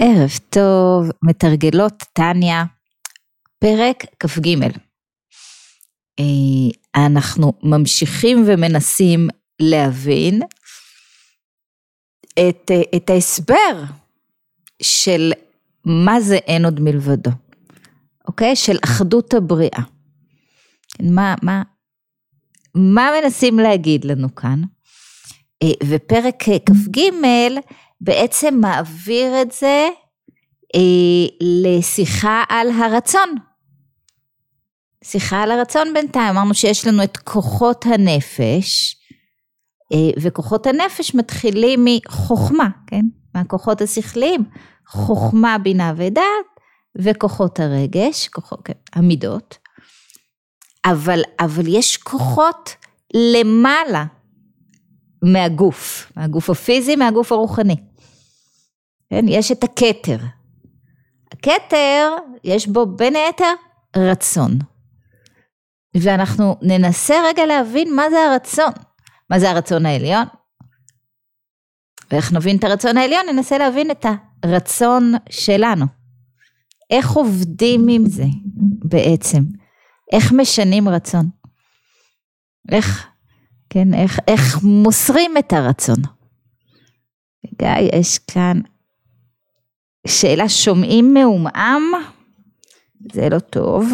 ערב טוב, מתרגלות טניה, פרק כ"ג. אה, אנחנו ממשיכים ומנסים להבין את, אה, את ההסבר של מה זה אין עוד מלבדו, אוקיי? של אחדות הבריאה. מה, מה, מה מנסים להגיד לנו כאן? אה, ופרק כ"ג בעצם מעביר את זה אה, לשיחה על הרצון. שיחה על הרצון בינתיים, אמרנו שיש לנו את כוחות הנפש, אה, וכוחות הנפש מתחילים מחוכמה, כן? מהכוחות השכליים, חוכמה, בינה ודעת, וכוחות הרגש, כוחות, כן, המידות. אבל, אבל יש כוחות למעלה מהגוף, מהגוף הפיזי, מהגוף הרוחני. כן, יש את הכתר. הכתר, יש בו בין היתר רצון. ואנחנו ננסה רגע להבין מה זה הרצון. מה זה הרצון העליון? ואיך נבין את הרצון העליון? ננסה להבין את הרצון שלנו. איך עובדים עם זה בעצם? איך משנים רצון? איך, כן, איך, איך מוסרים את הרצון? גיא, יש כאן שאלה שומעים מעומעם? זה לא טוב.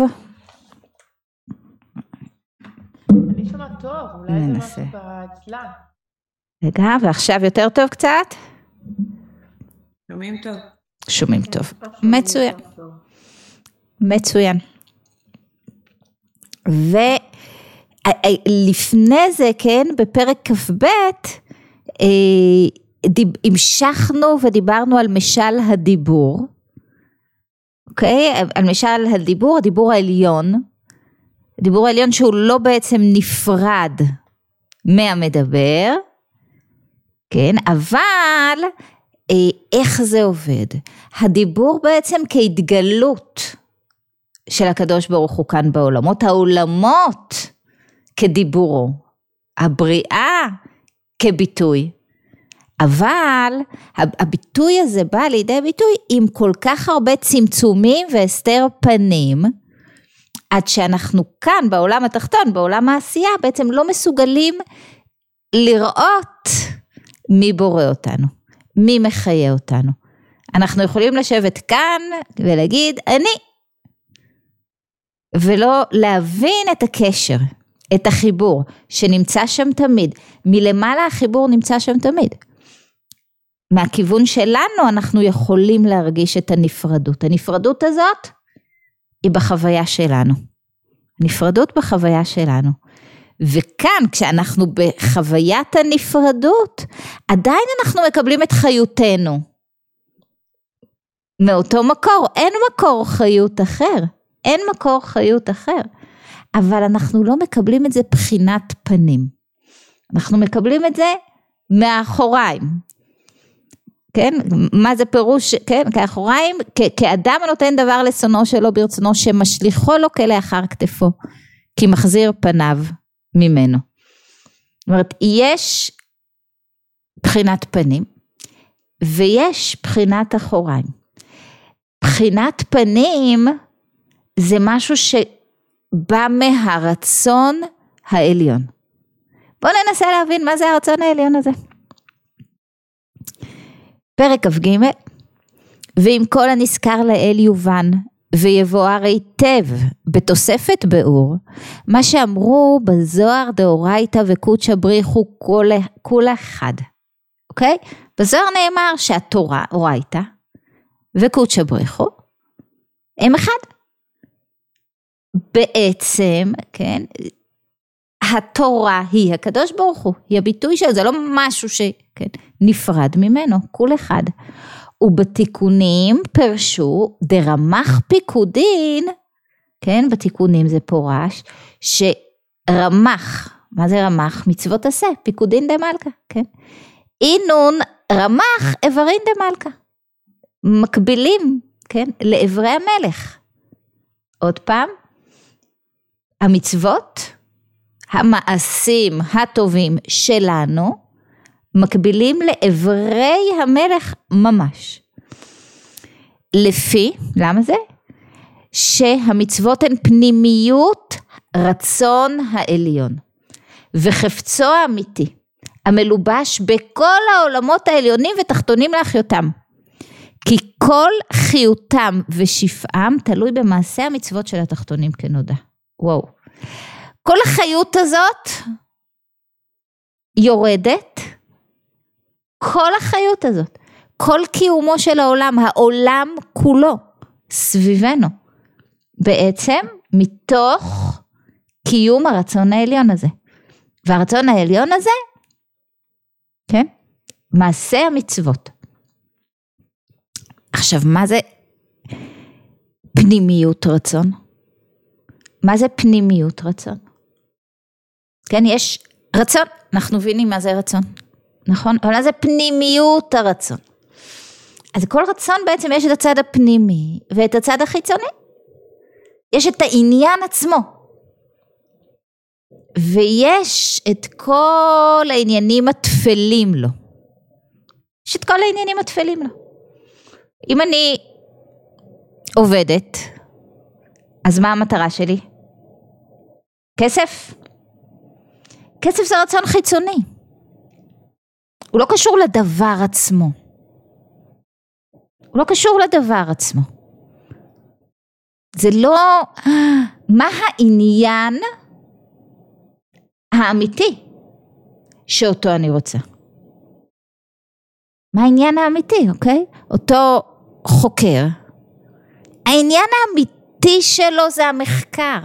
אני שומעת טוב, אולי זה משהו אצלה. רגע, ועכשיו יותר טוב קצת? שומעים טוב. שומעים טוב. מצוין. מצוין. ולפני זה, כן, בפרק כ"ב, אה, דיב, המשכנו ודיברנו על משל הדיבור, אוקיי? על משל הדיבור, הדיבור העליון, הדיבור העליון שהוא לא בעצם נפרד מהמדבר, כן? אבל אה, איך זה עובד? הדיבור בעצם כהתגלות של הקדוש ברוך הוא כאן בעולמות, העולמות כדיבורו, הבריאה כביטוי. אבל הביטוי הזה בא לידי ביטוי עם כל כך הרבה צמצומים והסתר פנים, עד שאנחנו כאן בעולם התחתון, בעולם העשייה, בעצם לא מסוגלים לראות מי בורא אותנו, מי מחיה אותנו. אנחנו יכולים לשבת כאן ולהגיד אני, ולא להבין את הקשר, את החיבור שנמצא שם תמיד. מלמעלה החיבור נמצא שם תמיד. מהכיוון שלנו אנחנו יכולים להרגיש את הנפרדות. הנפרדות הזאת היא בחוויה שלנו. נפרדות בחוויה שלנו. וכאן כשאנחנו בחוויית הנפרדות, עדיין אנחנו מקבלים את חיותנו. מאותו מקור, אין מקור חיות אחר, אין מקור חיות אחר. אבל אנחנו לא מקבלים את זה בחינת פנים. אנחנו מקבלים את זה מאחוריים, כן, מה זה פירוש, כן, כאחוריים, כאדם הנותן דבר לשונאו שלא ברצונו, שמשליכו לו כלאחר כתפו, כי מחזיר פניו ממנו. זאת אומרת, יש בחינת פנים, ויש בחינת אחוריים. בחינת פנים זה משהו שבא מהרצון העליון. בואו ננסה להבין מה זה הרצון העליון הזה. פרק כ"ג ואם כל הנזכר לאל יובן ויבואר היטב בתוספת באור, מה שאמרו בזוהר דאורייתא וקודשא בריחו כל, כל אחד, אוקיי? בזוהר נאמר שהתורה, אורייתא וקודשא בריחו, הם אחד. בעצם, כן, התורה היא הקדוש ברוך הוא, היא הביטוי שלו, זה לא משהו ש... כן, ממנו, כול אחד. ובתיקונים פרשו דרמח פיקודין, כן, בתיקונים זה פורש, שרמח, מה זה רמח? מצוות עשה, פיקודין דמלכה, כן. אינון רמח איברין דמלכה. מקבילים, כן, לאיברי המלך. עוד פעם, המצוות, המעשים הטובים שלנו, מקבילים לאיברי המלך ממש. לפי, למה זה? שהמצוות הן פנימיות רצון העליון וחפצו האמיתי המלובש בכל העולמות העליונים ותחתונים להחיותם. כי כל חיותם ושפעם תלוי במעשה המצוות של התחתונים כנודע. וואו. כל החיות הזאת יורדת, כל החיות הזאת, כל קיומו של העולם, העולם כולו סביבנו, בעצם מתוך קיום הרצון העליון הזה. והרצון העליון הזה, כן, מעשה המצוות. עכשיו, מה זה פנימיות רצון? מה זה פנימיות רצון? כן, יש רצון, אנחנו מבינים מה זה רצון, נכון? אבל זה פנימיות הרצון? אז כל רצון בעצם יש את הצד הפנימי ואת הצד החיצוני. יש את העניין עצמו. ויש את כל העניינים התפלים לו. יש את כל העניינים התפלים לו. אם אני עובדת, אז מה המטרה שלי? כסף? כסף זה רצון חיצוני. הוא לא קשור לדבר עצמו. הוא לא קשור לדבר עצמו. זה לא... מה העניין האמיתי שאותו אני רוצה? מה העניין האמיתי, אוקיי? אותו חוקר, העניין האמיתי שלו זה המחקר.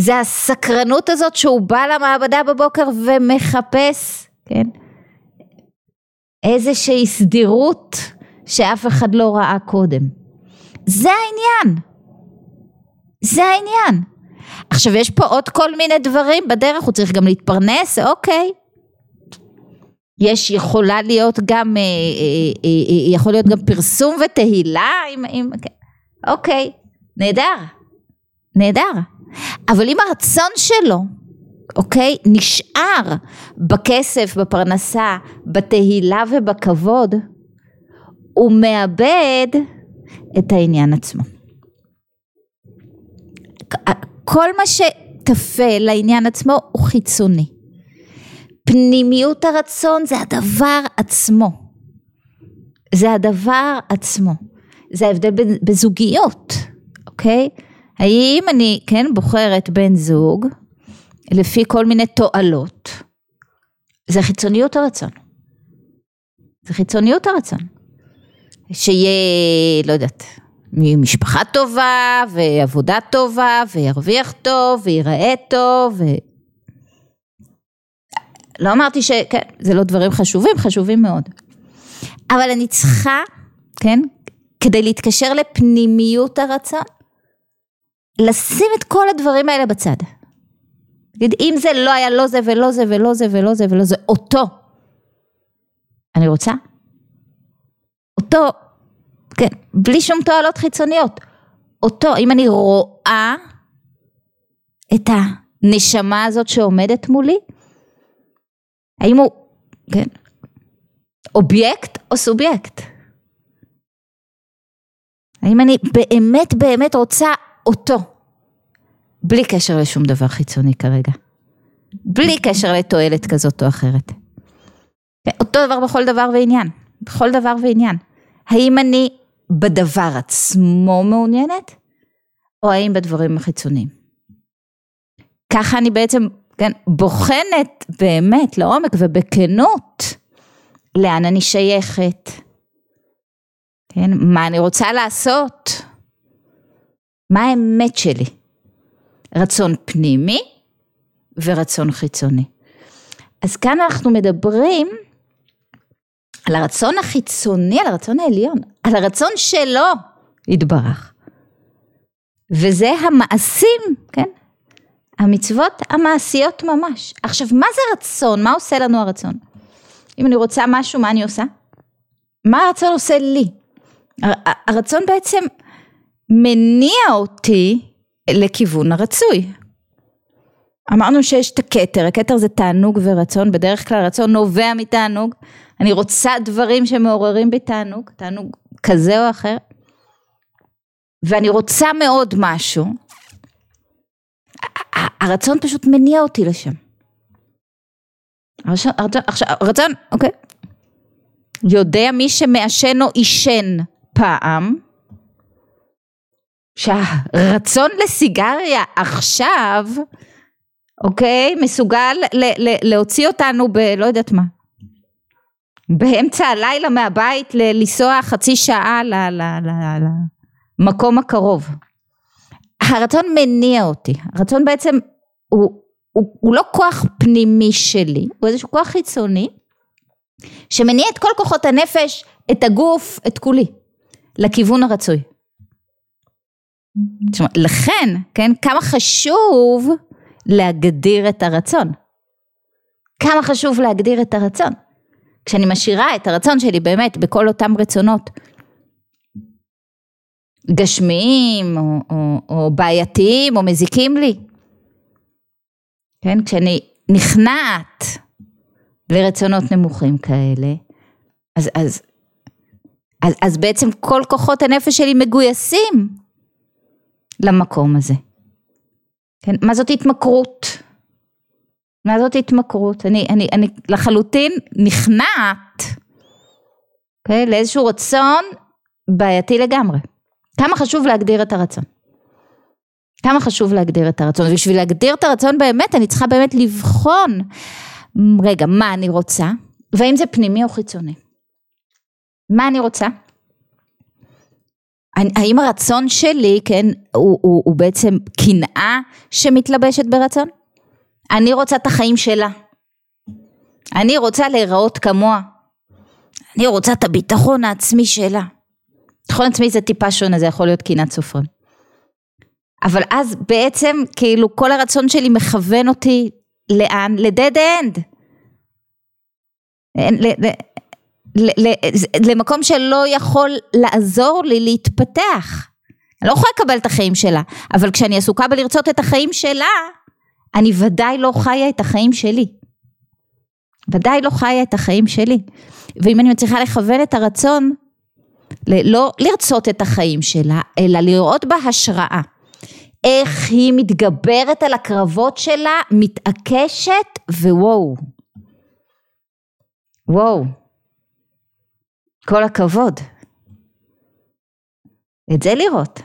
זה הסקרנות הזאת שהוא בא למעבדה בבוקר ומחפש, כן? איזושהי סדירות שאף אחד לא ראה קודם. זה העניין. זה העניין. עכשיו יש פה עוד כל מיני דברים בדרך, הוא צריך גם להתפרנס, אוקיי. יש, יכולה להיות גם, אה, אה, אה, יכול להיות גם פרסום ותהילה, עם, כן. אוקיי, נהדר, נהדר. אבל אם הרצון שלו, אוקיי, נשאר בכסף, בפרנסה, בתהילה ובכבוד, הוא מאבד את העניין עצמו. כל מה שטפל לעניין עצמו הוא חיצוני. פנימיות הרצון זה הדבר עצמו. זה הדבר עצמו. זה ההבדל בזוגיות, אוקיי? האם אני, כן, בוחרת בן זוג לפי כל מיני תועלות? זה חיצוניות הרצון. זה חיצוניות הרצון. שיהיה, לא יודעת, משפחה טובה, ועבודה טובה, וירוויח טוב, ויראה טוב, ו... לא אמרתי שכן, זה לא דברים חשובים, חשובים מאוד. אבל אני צריכה, כן, כדי להתקשר לפנימיות הרצון, לשים את כל הדברים האלה בצד. תגיד, אם זה לא היה לא זה ולא זה ולא זה ולא זה ולא זה, אותו. אני רוצה אותו, כן, בלי שום תועלות חיצוניות. אותו, אם אני רואה את הנשמה הזאת שעומדת מולי, האם הוא, כן, אובייקט או סובייקט? האם אני באמת באמת רוצה אותו, בלי קשר לשום דבר חיצוני כרגע, בלי קשר לתועלת כזאת או אחרת. אותו דבר בכל דבר ועניין, בכל דבר ועניין. האם אני בדבר עצמו מעוניינת, או האם בדברים החיצוניים. ככה אני בעצם כן, בוחנת באמת לעומק ובכנות לאן אני שייכת, כן, מה אני רוצה לעשות, מה האמת שלי, רצון פנימי ורצון חיצוני. אז כאן אנחנו מדברים על הרצון החיצוני, על הרצון העליון, על הרצון שלו יתברך. וזה המעשים, כן? המצוות המעשיות ממש. עכשיו, מה זה רצון? מה עושה לנו הרצון? אם אני רוצה משהו, מה אני עושה? מה הרצון עושה לי? הרצון בעצם מניע אותי לכיוון הרצוי. אמרנו שיש את הכתר, הכתר זה תענוג ורצון, בדרך כלל רצון נובע מתענוג, אני רוצה דברים שמעוררים בי תענוג, תענוג כזה או אחר, ואני רוצה מאוד משהו, הרצון פשוט מניע אותי לשם. הרצון, הרצון, עכשיו, הרצון, אוקיי. יודע מי שמעשן או עישן פעם, שהרצון לסיגריה עכשיו, אוקיי, מסוגל ל- ל- להוציא אותנו ב... לא יודעת מה. באמצע הלילה מהבית ל- לנסוע חצי שעה למקום הקרוב. הרצון מניע אותי, הרצון בעצם הוא, הוא, הוא לא כוח פנימי שלי, הוא איזשהו כוח חיצוני שמניע את כל כוחות הנפש, את הגוף, את כולי, לכיוון הרצוי. אומרת, לכן, כן, כמה חשוב להגדיר את הרצון. כמה חשוב להגדיר את הרצון. כשאני משאירה את הרצון שלי באמת בכל אותם רצונות גשמיים או, או, או בעייתיים או מזיקים לי, כן, כשאני נכנעת לרצונות נמוכים כאלה, אז, אז, אז, אז בעצם כל כוחות הנפש שלי מגויסים למקום הזה. כן, מה זאת התמכרות? מה זאת התמכרות? אני, אני, אני לחלוטין נכנעת אוקיי, לאיזשהו רצון בעייתי לגמרי. כמה חשוב להגדיר את הרצון? כמה חשוב להגדיר את הרצון? ובשביל להגדיר את הרצון באמת, אני צריכה באמת לבחון, רגע, מה אני רוצה, והאם זה פנימי או חיצוני. מה אני רוצה? האם הרצון שלי, כן, הוא, הוא, הוא בעצם קנאה שמתלבשת ברצון? אני רוצה את החיים שלה. אני רוצה להיראות כמוה. אני רוצה את הביטחון העצמי שלה. ביטחון עצמי זה טיפה שונה, זה יכול להיות קנאת סופרים. אבל אז בעצם כאילו כל הרצון שלי מכוון אותי לאן? לדד אנד. למקום שלא יכול לעזור לי להתפתח. אני לא יכולה לקבל את החיים שלה, אבל כשאני עסוקה בלרצות את החיים שלה, אני ודאי לא חיה את החיים שלי. ודאי לא חיה את החיים שלי. ואם אני מצליחה לכוון את הרצון, לא לרצות את החיים שלה, אלא לראות בה השראה. איך היא מתגברת על הקרבות שלה, מתעקשת, ווואו. וואו. כל הכבוד. את זה לראות,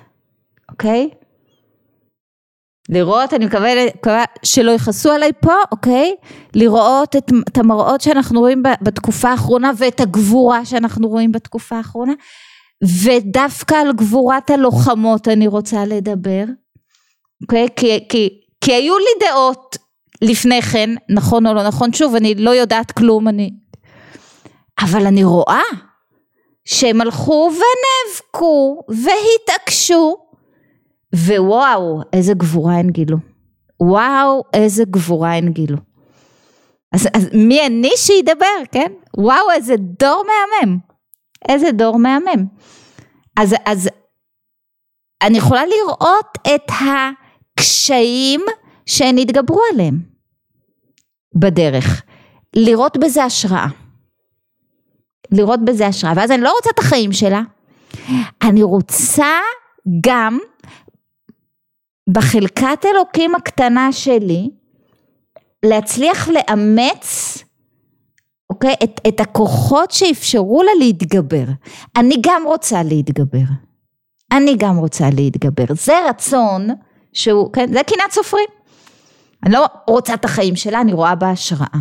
אוקיי? לראות, אני מקווה שלא יכעסו עליי פה, אוקיי? לראות את, את המראות שאנחנו רואים בתקופה האחרונה ואת הגבורה שאנחנו רואים בתקופה האחרונה ודווקא על גבורת הלוחמות אני רוצה לדבר, אוקיי? כי, כי, כי היו לי דעות לפני כן, נכון או לא נכון, שוב אני לא יודעת כלום, אני... אבל אני רואה שהם הלכו ונאבקו והתעקשו ווואו איזה גבורה הם גילו. וואו איזה גבורה הם גילו. אז, אז מי אני שידבר כן? וואו איזה דור מהמם. איזה דור מהמם. אז, אז אני יכולה לראות את הקשיים שהן התגברו עליהם בדרך. לראות בזה השראה לראות בזה השראה, ואז אני לא רוצה את החיים שלה, אני רוצה גם בחלקת אלוקים הקטנה שלי, להצליח לאמץ אוקיי? את, את הכוחות שאפשרו לה להתגבר. אני גם רוצה להתגבר. אני גם רוצה להתגבר. זה רצון שהוא, כן, זה קנאת סופרים. אני לא רוצה את החיים שלה, אני רואה בה השראה.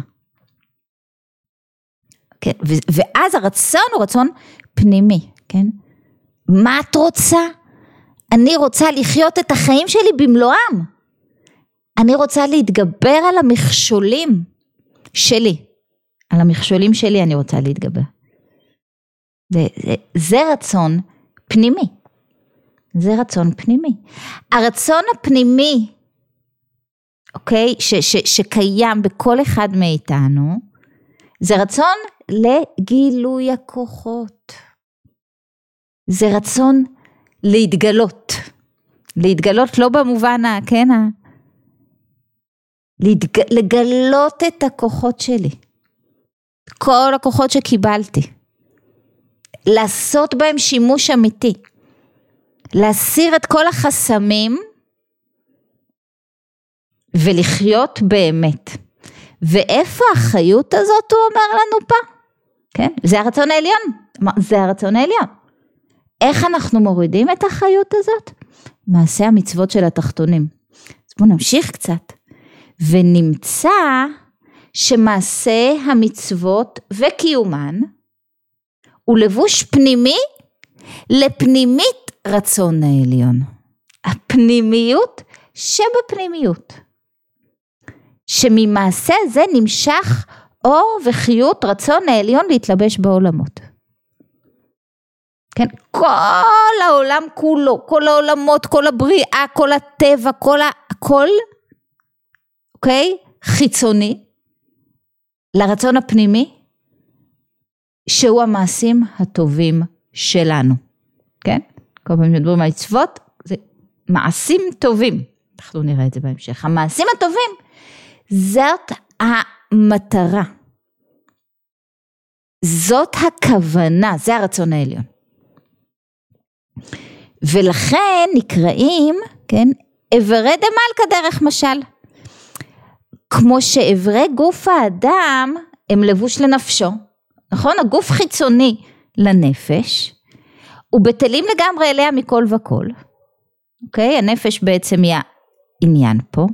כן? ואז הרצון הוא רצון פנימי, כן? מה את רוצה? אני רוצה לחיות את החיים שלי במלואם. אני רוצה להתגבר על המכשולים שלי. על המכשולים שלי אני רוצה להתגבר. זה, זה, זה רצון פנימי. זה רצון פנימי. הרצון הפנימי, אוקיי, ש, ש, שקיים בכל אחד מאיתנו, זה רצון לגילוי הכוחות. זה רצון להתגלות. להתגלות לא במובן ה... כן, ה... להתג... לגלות את הכוחות שלי. כל הכוחות שקיבלתי. לעשות בהם שימוש אמיתי. להסיר את כל החסמים ולחיות באמת. ואיפה החיות הזאת, הוא אומר לנו פה? כן? זה הרצון העליון. זה הרצון העליון. איך אנחנו מורידים את החיות הזאת? מעשה המצוות של התחתונים. אז בואו נמשיך קצת. ונמצא שמעשה המצוות וקיומן הוא לבוש פנימי לפנימית רצון העליון. הפנימיות שבפנימיות. שממעשה זה נמשך אור וחיות רצון העליון להתלבש בעולמות. כן, כל העולם כולו, כל העולמות, כל הבריאה, כל הטבע, כל ה... הכל, אוקיי? חיצוני לרצון הפנימי, שהוא המעשים הטובים שלנו, כן? כל פעם שמדברים על מצוות, זה מעשים טובים, אנחנו נראה את זה בהמשך. המעשים הטובים, זאת המטרה. זאת הכוונה, זה הרצון העליון. ולכן נקראים, כן, אברי דמלכה דרך משל. כמו שאיברי גוף האדם הם לבוש לנפשו, נכון? הגוף חיצוני לנפש, ובטלים לגמרי אליה מכל וכל, אוקיי? הנפש בעצם היא העניין פה,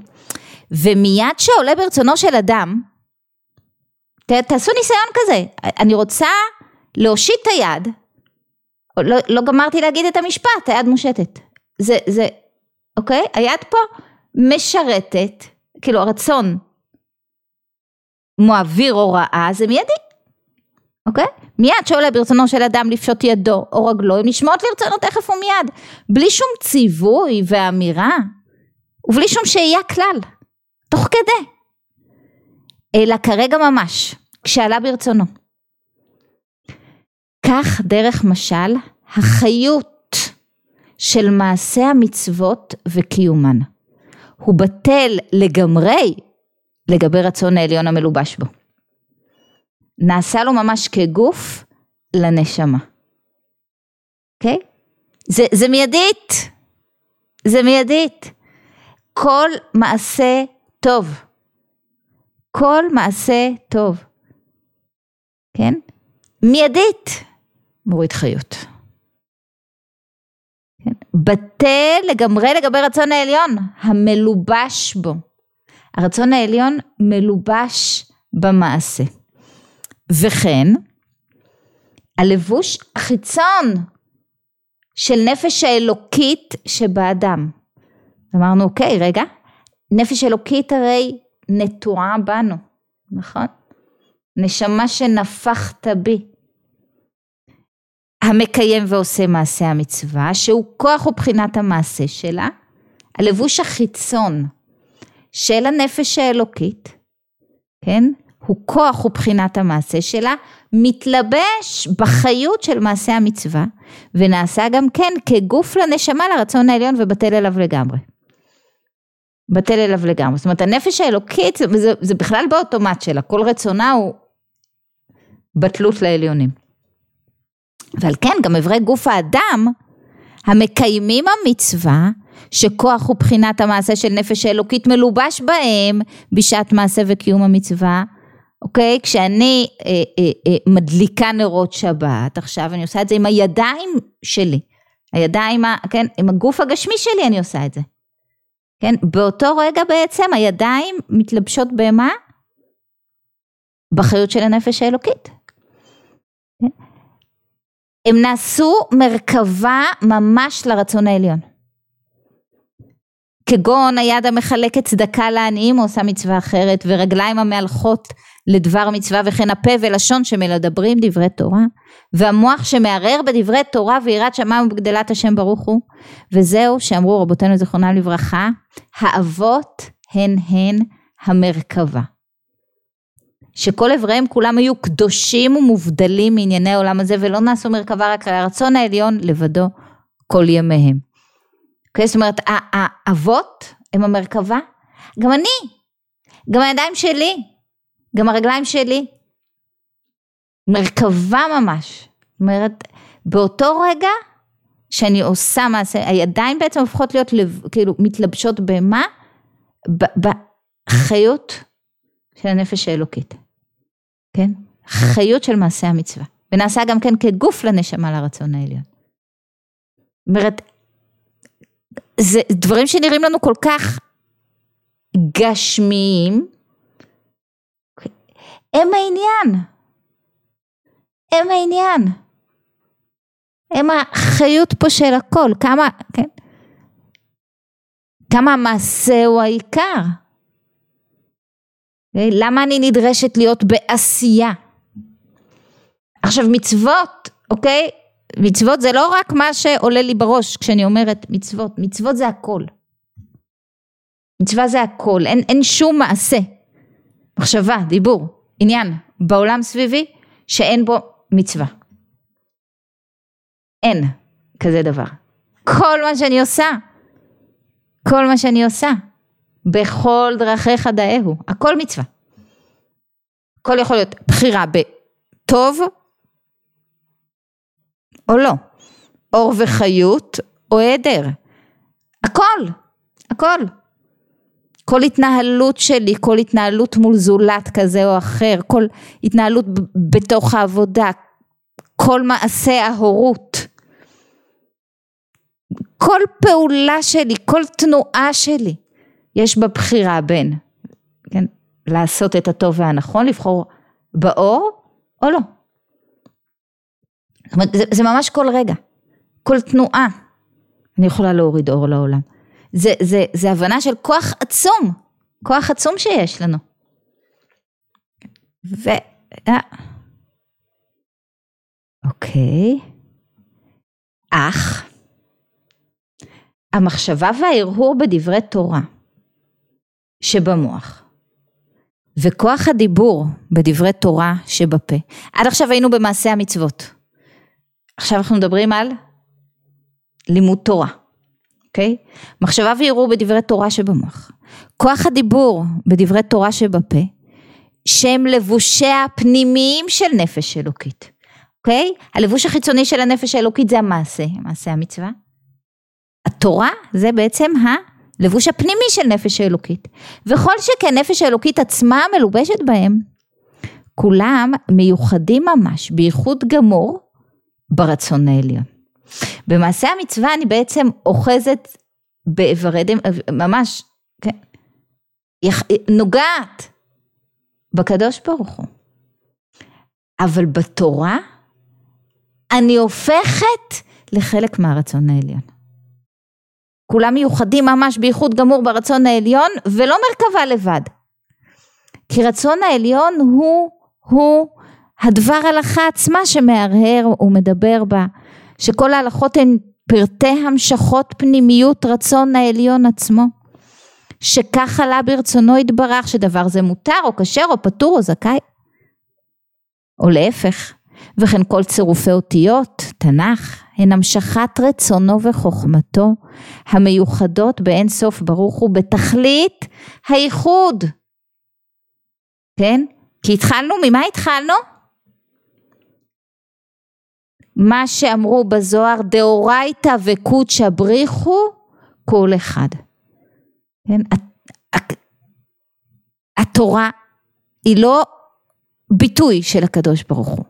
ומיד שעולה ברצונו של אדם, ת, תעשו ניסיון כזה, אני רוצה להושיט את היד, לא, לא גמרתי להגיד את המשפט, היד מושטת, זה, זה, אוקיי? היד פה משרתת, כאילו הרצון מעביר הוראה זה מיידי, אוקיי? מיד שעולה ברצונו של אדם לפשוט ידו או רגלו, הן נשמעות לרצונו תכף ומיד, בלי שום ציווי ואמירה, ובלי שום שהייה כלל, תוך כדי, אלא כרגע ממש, כשעלה ברצונו. כך דרך משל החיות של מעשה המצוות וקיומן. הוא בטל לגמרי לגבי רצון העליון המלובש בו. נעשה לו ממש כגוף לנשמה. אוקיי? Okay? זה, זה מיידית, זה מיידית. כל מעשה טוב, כל מעשה טוב, כן? מיידית מוריד חיות. כן? בטל לגמרי לגבי רצון העליון, המלובש בו. הרצון העליון מלובש במעשה. וכן, הלבוש החיצון של נפש האלוקית שבאדם. אמרנו, אוקיי, רגע, נפש אלוקית הרי נטועה בנו, נכון? נשמה שנפחת בי. המקיים ועושה מעשה המצווה, שהוא כוח ובחינת המעשה שלה, הלבוש החיצון של הנפש האלוקית, כן? הוא כוח ובחינת המעשה שלה, מתלבש בחיות של מעשה המצווה, ונעשה גם כן כגוף לנשמה לרצון העליון ובטל אליו לגמרי. בטל אליו לגמרי. זאת אומרת, הנפש האלוקית, זה, זה בכלל באוטומט שלה, כל רצונה הוא בטלות לעליונים. ועל כן, גם אברי גוף האדם, המקיימים המצווה, שכוח הוא בחינת המעשה של נפש האלוקית מלובש בהם בשעת מעשה וקיום המצווה, אוקיי? כשאני אה, אה, אה, מדליקה נרות שבת, עכשיו אני עושה את זה עם הידיים שלי, הידיים, כן, עם הגוף הגשמי שלי אני עושה את זה. כן, באותו רגע בעצם הידיים מתלבשות במה? בחיות של הנפש האלוקית. הם נעשו מרכבה ממש לרצון העליון. כגון היד המחלקת צדקה לעניים עושה מצווה אחרת ורגליים המהלכות לדבר מצווה וכן הפה ולשון שמדברים דברי תורה והמוח שמערער בדברי תורה ויראת שמיים ובגדלת השם ברוך הוא וזהו שאמרו רבותינו זכרונם לברכה האבות הן הן המרכבה שכל אבריהם כולם היו קדושים ומובדלים מענייני העולם הזה ולא נעשו מרכבה רק על הרצון העליון לבדו כל ימיהם אוקיי? זאת אומרת, האבות הם המרכבה, גם אני, גם הידיים שלי, גם הרגליים שלי, מרכבה ממש. זאת אומרת, באותו רגע שאני עושה מעשה, הידיים בעצם הופכות להיות לב, כאילו מתלבשות במה? בחיות של הנפש האלוקית, כן? חיות של מעשה המצווה, ונעשה גם כן כגוף לנשמה לרצון העליון. זאת אומרת, זה דברים שנראים לנו כל כך גשמיים, הם העניין. הם העניין. הם החיות פה של הכל, כמה, כן? כמה המעשה הוא העיקר. למה אני נדרשת להיות בעשייה? עכשיו מצוות, אוקיי? מצוות זה לא רק מה שעולה לי בראש כשאני אומרת מצוות, מצוות זה הכל. מצווה זה הכל, אין, אין שום מעשה, מחשבה, דיבור, עניין בעולם סביבי שאין בו מצווה. אין כזה דבר. כל מה שאני עושה, כל מה שאני עושה, בכל דרכיך דאהו, הכל מצווה. הכל יכול להיות בחירה בטוב או לא, אור וחיות או היעדר, הכל, הכל. כל התנהלות שלי, כל התנהלות מול זולת כזה או אחר, כל התנהלות בתוך העבודה, כל מעשה ההורות, כל פעולה שלי, כל תנועה שלי, יש בה בחירה בין, כן, לעשות את הטוב והנכון, לבחור באור או לא. זאת אומרת, זה, זה ממש כל רגע, כל תנועה אני יכולה להוריד אור לעולם. זה, זה, זה הבנה של כוח עצום, כוח עצום שיש לנו. ו... אה. אוקיי. אך, המחשבה וההרהור בדברי תורה שבמוח, וכוח הדיבור בדברי תורה שבפה. עד עכשיו היינו במעשה המצוות. עכשיו אנחנו מדברים על לימוד תורה. אוקיי? מחשבה וערעור בדברי תורה שבמוח. כוח הדיבור בדברי תורה שבפה, שהם לבושיה הפנימיים של נפש אלוקית. אוקיי? הלבוש החיצוני של הנפש האלוקית זה המעשה, מעשה המצווה. התורה זה בעצם הלבוש הפנימי של נפש האלוקית. וכל שכן נפש האלוקית עצמה מלובשת בהם, כולם מיוחדים ממש, בייחוד גמור, ברצון העליון. במעשה המצווה אני בעצם אוחזת באיברי דם, ממש, כן, נוגעת בקדוש ברוך הוא. אבל בתורה אני הופכת לחלק מהרצון העליון. כולם מיוחדים ממש בייחוד גמור ברצון העליון ולא מרכבה לבד. כי רצון העליון הוא, הוא הדבר הלכה עצמה שמהרהר ומדבר בה שכל ההלכות הן פרטי המשכות פנימיות רצון העליון עצמו. שכך עלה ברצונו יתברך שדבר זה מותר או כשר או פטור או זכאי. או להפך, וכן כל צירופי אותיות, תנ"ך, הן המשכת רצונו וחוכמתו המיוחדות באין סוף ברוך הוא בתכלית הייחוד. כן? כי התחלנו, ממה התחלנו? מה שאמרו בזוהר דאורייתא וקודשא בריחו כל אחד. כן? התורה היא לא ביטוי של הקדוש ברוך הוא.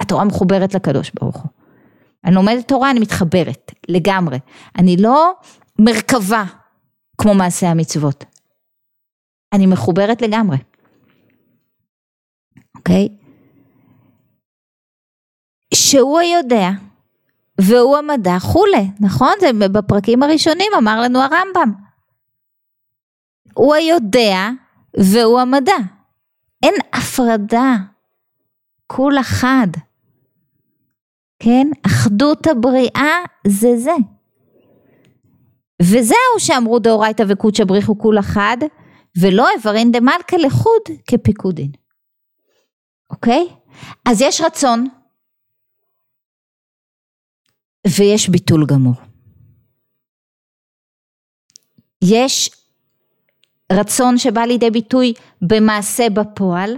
התורה מחוברת לקדוש ברוך הוא. אני לומדת תורה, אני מתחברת לגמרי. אני לא מרכבה כמו מעשה המצוות. אני מחוברת לגמרי. אוקיי? שהוא היודע והוא המדע כולי, נכון? זה בפרקים הראשונים אמר לנו הרמב"ם. הוא היודע והוא המדע. אין הפרדה, כול אחד. כן? אחדות הבריאה זה זה. וזהו שאמרו דאורייתא וקודשא בריחו כול אחד, ולא איברין דמלכה לחוד כפיקודין. אוקיי? אז יש רצון, ויש ביטול גמור. יש רצון שבא לידי ביטוי במעשה בפועל,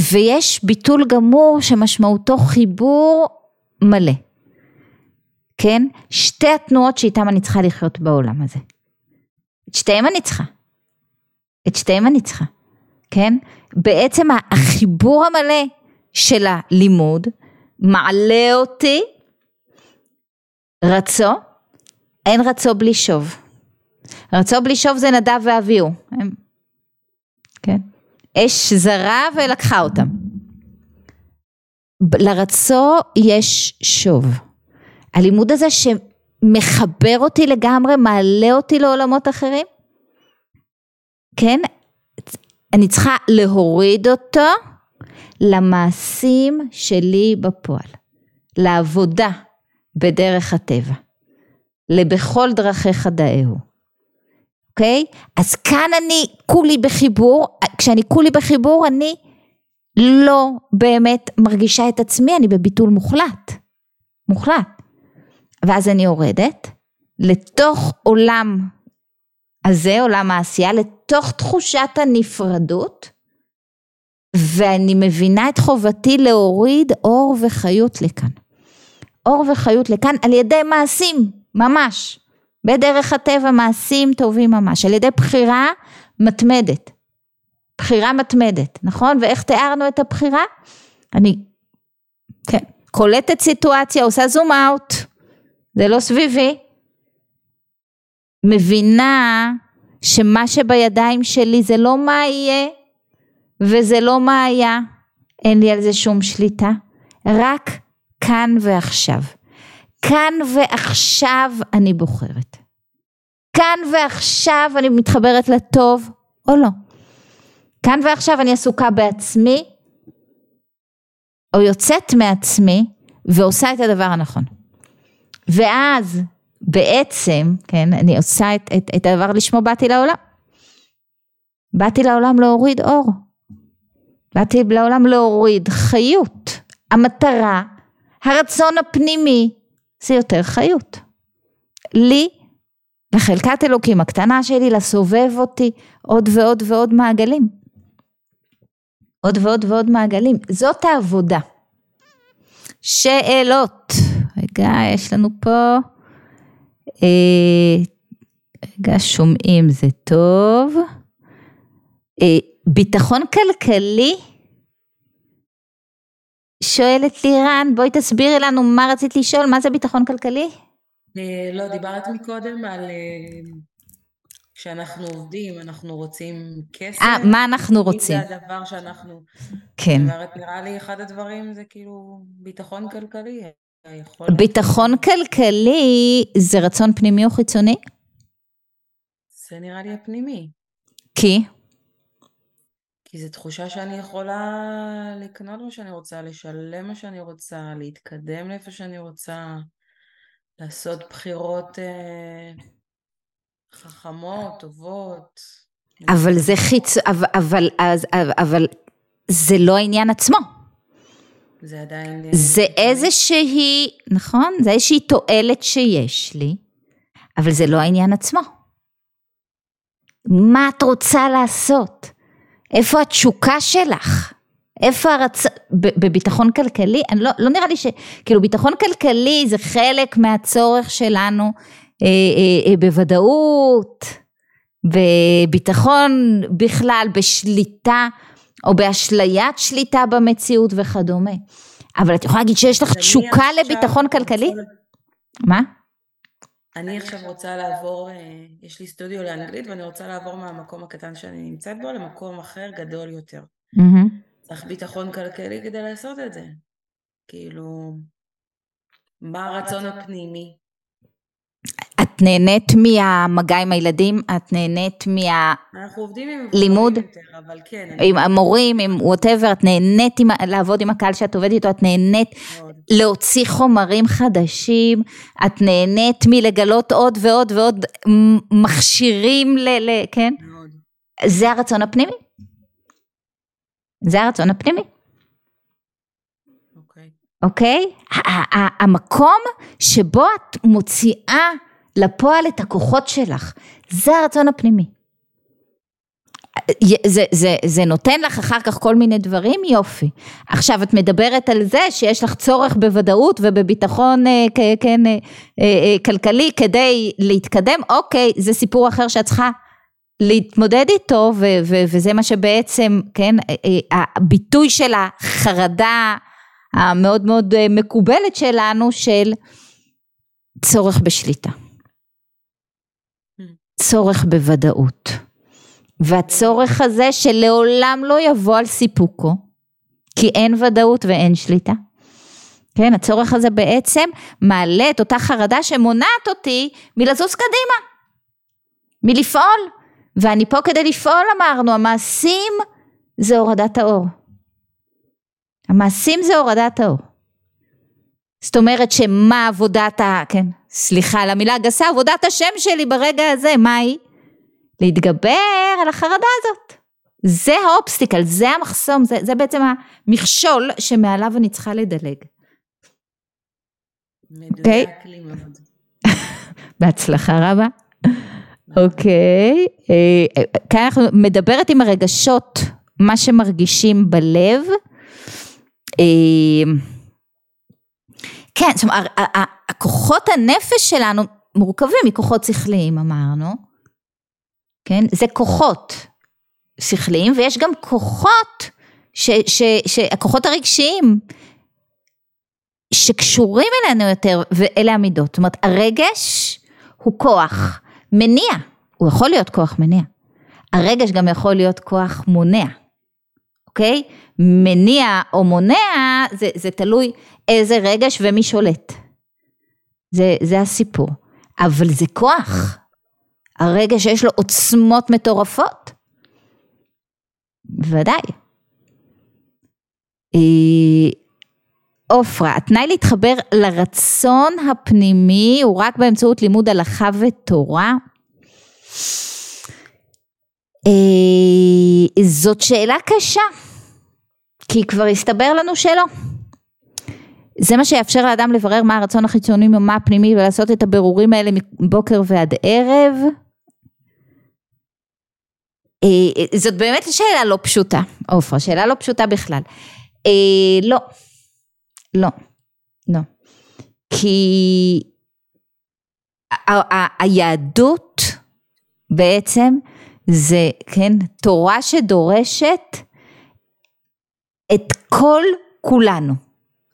ויש ביטול גמור שמשמעותו חיבור מלא. כן? שתי התנועות שאיתן אני צריכה לחיות בעולם הזה. את שתיהן אני צריכה. את שתיהן אני צריכה, כן? בעצם החיבור המלא של הלימוד מעלה אותי רצו, אין רצו בלי שוב. רצו בלי שוב זה נדב ואביהו, הם, כן? אש זרה ולקחה אותם. לרצו יש שוב. הלימוד הזה שמחבר אותי לגמרי, מעלה אותי לעולמות אחרים, כן? אני צריכה להוריד אותו למעשים שלי בפועל, לעבודה בדרך הטבע, לבכל דרכיך דאהו. אוקיי? אז כאן אני כולי בחיבור, כשאני כולי בחיבור אני לא באמת מרגישה את עצמי, אני בביטול מוחלט. מוחלט. ואז אני יורדת לתוך עולם הזה, עולם העשייה, לתוך תחושת הנפרדות, ואני מבינה את חובתי להוריד אור וחיות לכאן. אור וחיות לכאן על ידי מעשים, ממש. בדרך הטבע מעשים טובים ממש, על ידי בחירה מתמדת. בחירה מתמדת, נכון? ואיך תיארנו את הבחירה? אני, כן, קולטת סיטואציה, עושה זום אאוט, זה לא סביבי. מבינה שמה שבידיים שלי זה לא מה יהיה וזה לא מה היה, אין לי על זה שום שליטה, רק כאן ועכשיו. כאן ועכשיו אני בוחרת. כאן ועכשיו אני מתחברת לטוב או לא. כאן ועכשיו אני עסוקה בעצמי, או יוצאת מעצמי ועושה את הדבר הנכון. ואז בעצם, כן, אני עושה את, את, את הדבר לשמו באתי לעולם. באתי לעולם להוריד אור. באתי לעולם להוריד חיות. המטרה, הרצון הפנימי, זה יותר חיות. לי, לחלקת אלוקים הקטנה שלי, לסובב אותי עוד ועוד ועוד מעגלים. עוד ועוד ועוד מעגלים. זאת העבודה. שאלות. רגע, יש לנו פה... אה, רגע, שומעים זה טוב. אה, ביטחון כלכלי? שואלת לירן, בואי תסבירי לנו מה רצית לשאול, מה זה ביטחון כלכלי? אה, לא, דיברת מקודם על כשאנחנו עובדים, אנחנו רוצים כסף. אה, מה אנחנו רוצים? זה הדבר שאנחנו... כן. זאת אומרת, נראה לי אחד הדברים זה כאילו ביטחון כלכלי. ביטחון כלכלי זה רצון פנימי או חיצוני? זה נראה לי הפנימי. כי? כי זו תחושה שאני יכולה לקנות מה שאני רוצה, לשלם מה שאני רוצה, להתקדם לאיפה שאני רוצה, לעשות בחירות אה, חכמות, טובות. אבל זה חיצ... אבל, אבל, אבל, אבל זה לא העניין עצמו. זה עדיין... זה איזושהי, נכון? זה איזושהי תועלת שיש לי, אבל זה לא העניין עצמו. מה את רוצה לעשות? איפה התשוקה שלך? איפה הרצ... בביטחון כלכלי? אני לא, לא נראה לי ש... כאילו ביטחון כלכלי זה חלק מהצורך שלנו אה, אה, אה, בוודאות, בביטחון בכלל, בשליטה או באשליית שליטה במציאות וכדומה. אבל את יכולה להגיד שיש לך תשוקה לביטחון כלכלי? מה? אני עכשיו רוצה לעבור, אה, יש לי סטודיו לאנגלית ואני רוצה לעבור מהמקום הקטן שאני נמצאת בו למקום אחר גדול יותר. צריך ביטחון כלכלי כדי לעשות את זה. כאילו, מה הרצון הפנימי? את נהנית מהמגע עם הילדים? את נהנית מהלימוד? אבל כן. עם המורים, עם וואטאבר, את נהנית עם, לעבוד עם הקהל שאת עובדת איתו, את נהנית מאוד. להוציא חומרים חדשים, את נהנית מלגלות עוד ועוד ועוד מכשירים, ל, ל, כן? מאוד. זה הרצון הפנימי. זה הרצון הפנימי. אוקיי? אוקיי? המקום שבו את מוציאה לפועל את הכוחות שלך, זה הרצון הפנימי. זה, זה, זה נותן לך אחר כך כל מיני דברים, יופי. עכשיו את מדברת על זה שיש לך צורך בוודאות ובביטחון אה, כן, אה, אה, כלכלי כדי להתקדם, אוקיי, זה סיפור אחר שאת צריכה להתמודד איתו ו, ו, וזה מה שבעצם, כן, הביטוי של החרדה המאוד מאוד מקובלת שלנו של צורך בשליטה. צורך בוודאות. והצורך הזה שלעולם לא יבוא על סיפוקו, כי אין ודאות ואין שליטה. כן, הצורך הזה בעצם מעלה את אותה חרדה שמונעת אותי מלזוז קדימה, מלפעול. ואני פה כדי לפעול אמרנו, המעשים זה הורדת האור. המעשים זה הורדת האור. זאת אומרת שמה עבודת ה... כן, סליחה על המילה הגסה, עבודת השם שלי ברגע הזה, מה היא? להתגבר על החרדה הזאת. זה ה- obstacle, זה המחסום, זה, זה בעצם המכשול שמעליו אני צריכה לדלג. okay. מאוד. בהצלחה רבה. אוקיי, okay. אה, כאן אנחנו מדברת עם הרגשות, מה שמרגישים בלב. כן, זאת אומרת, הכוחות הנפש שלנו מורכבים מכוחות שכליים אמרנו. כן? זה כוחות שכליים ויש גם כוחות, ש, ש, ש, הכוחות הרגשיים שקשורים אלינו יותר ואלה המידות. זאת אומרת הרגש הוא כוח מניע, הוא יכול להיות כוח מניע. הרגש גם יכול להיות כוח מונע, אוקיי? מניע או מונע זה, זה תלוי איזה רגש ומי שולט. זה, זה הסיפור. אבל זה כוח. הרגע שיש לו עוצמות מטורפות. בוודאי. אה, עופרה, התנאי להתחבר לרצון הפנימי הוא רק באמצעות לימוד הלכה ותורה? אה, זאת שאלה קשה, כי כבר הסתבר לנו שלא. זה מה שיאפשר לאדם לברר מה הרצון החיצוני ומה הפנימי ולעשות את הבירורים האלה מבוקר ועד ערב. אה, זאת באמת שאלה לא פשוטה, עופרה, שאלה לא פשוטה בכלל. אה, לא, לא, לא. כי היהדות בעצם זה, כן, תורה שדורשת את כל כולנו,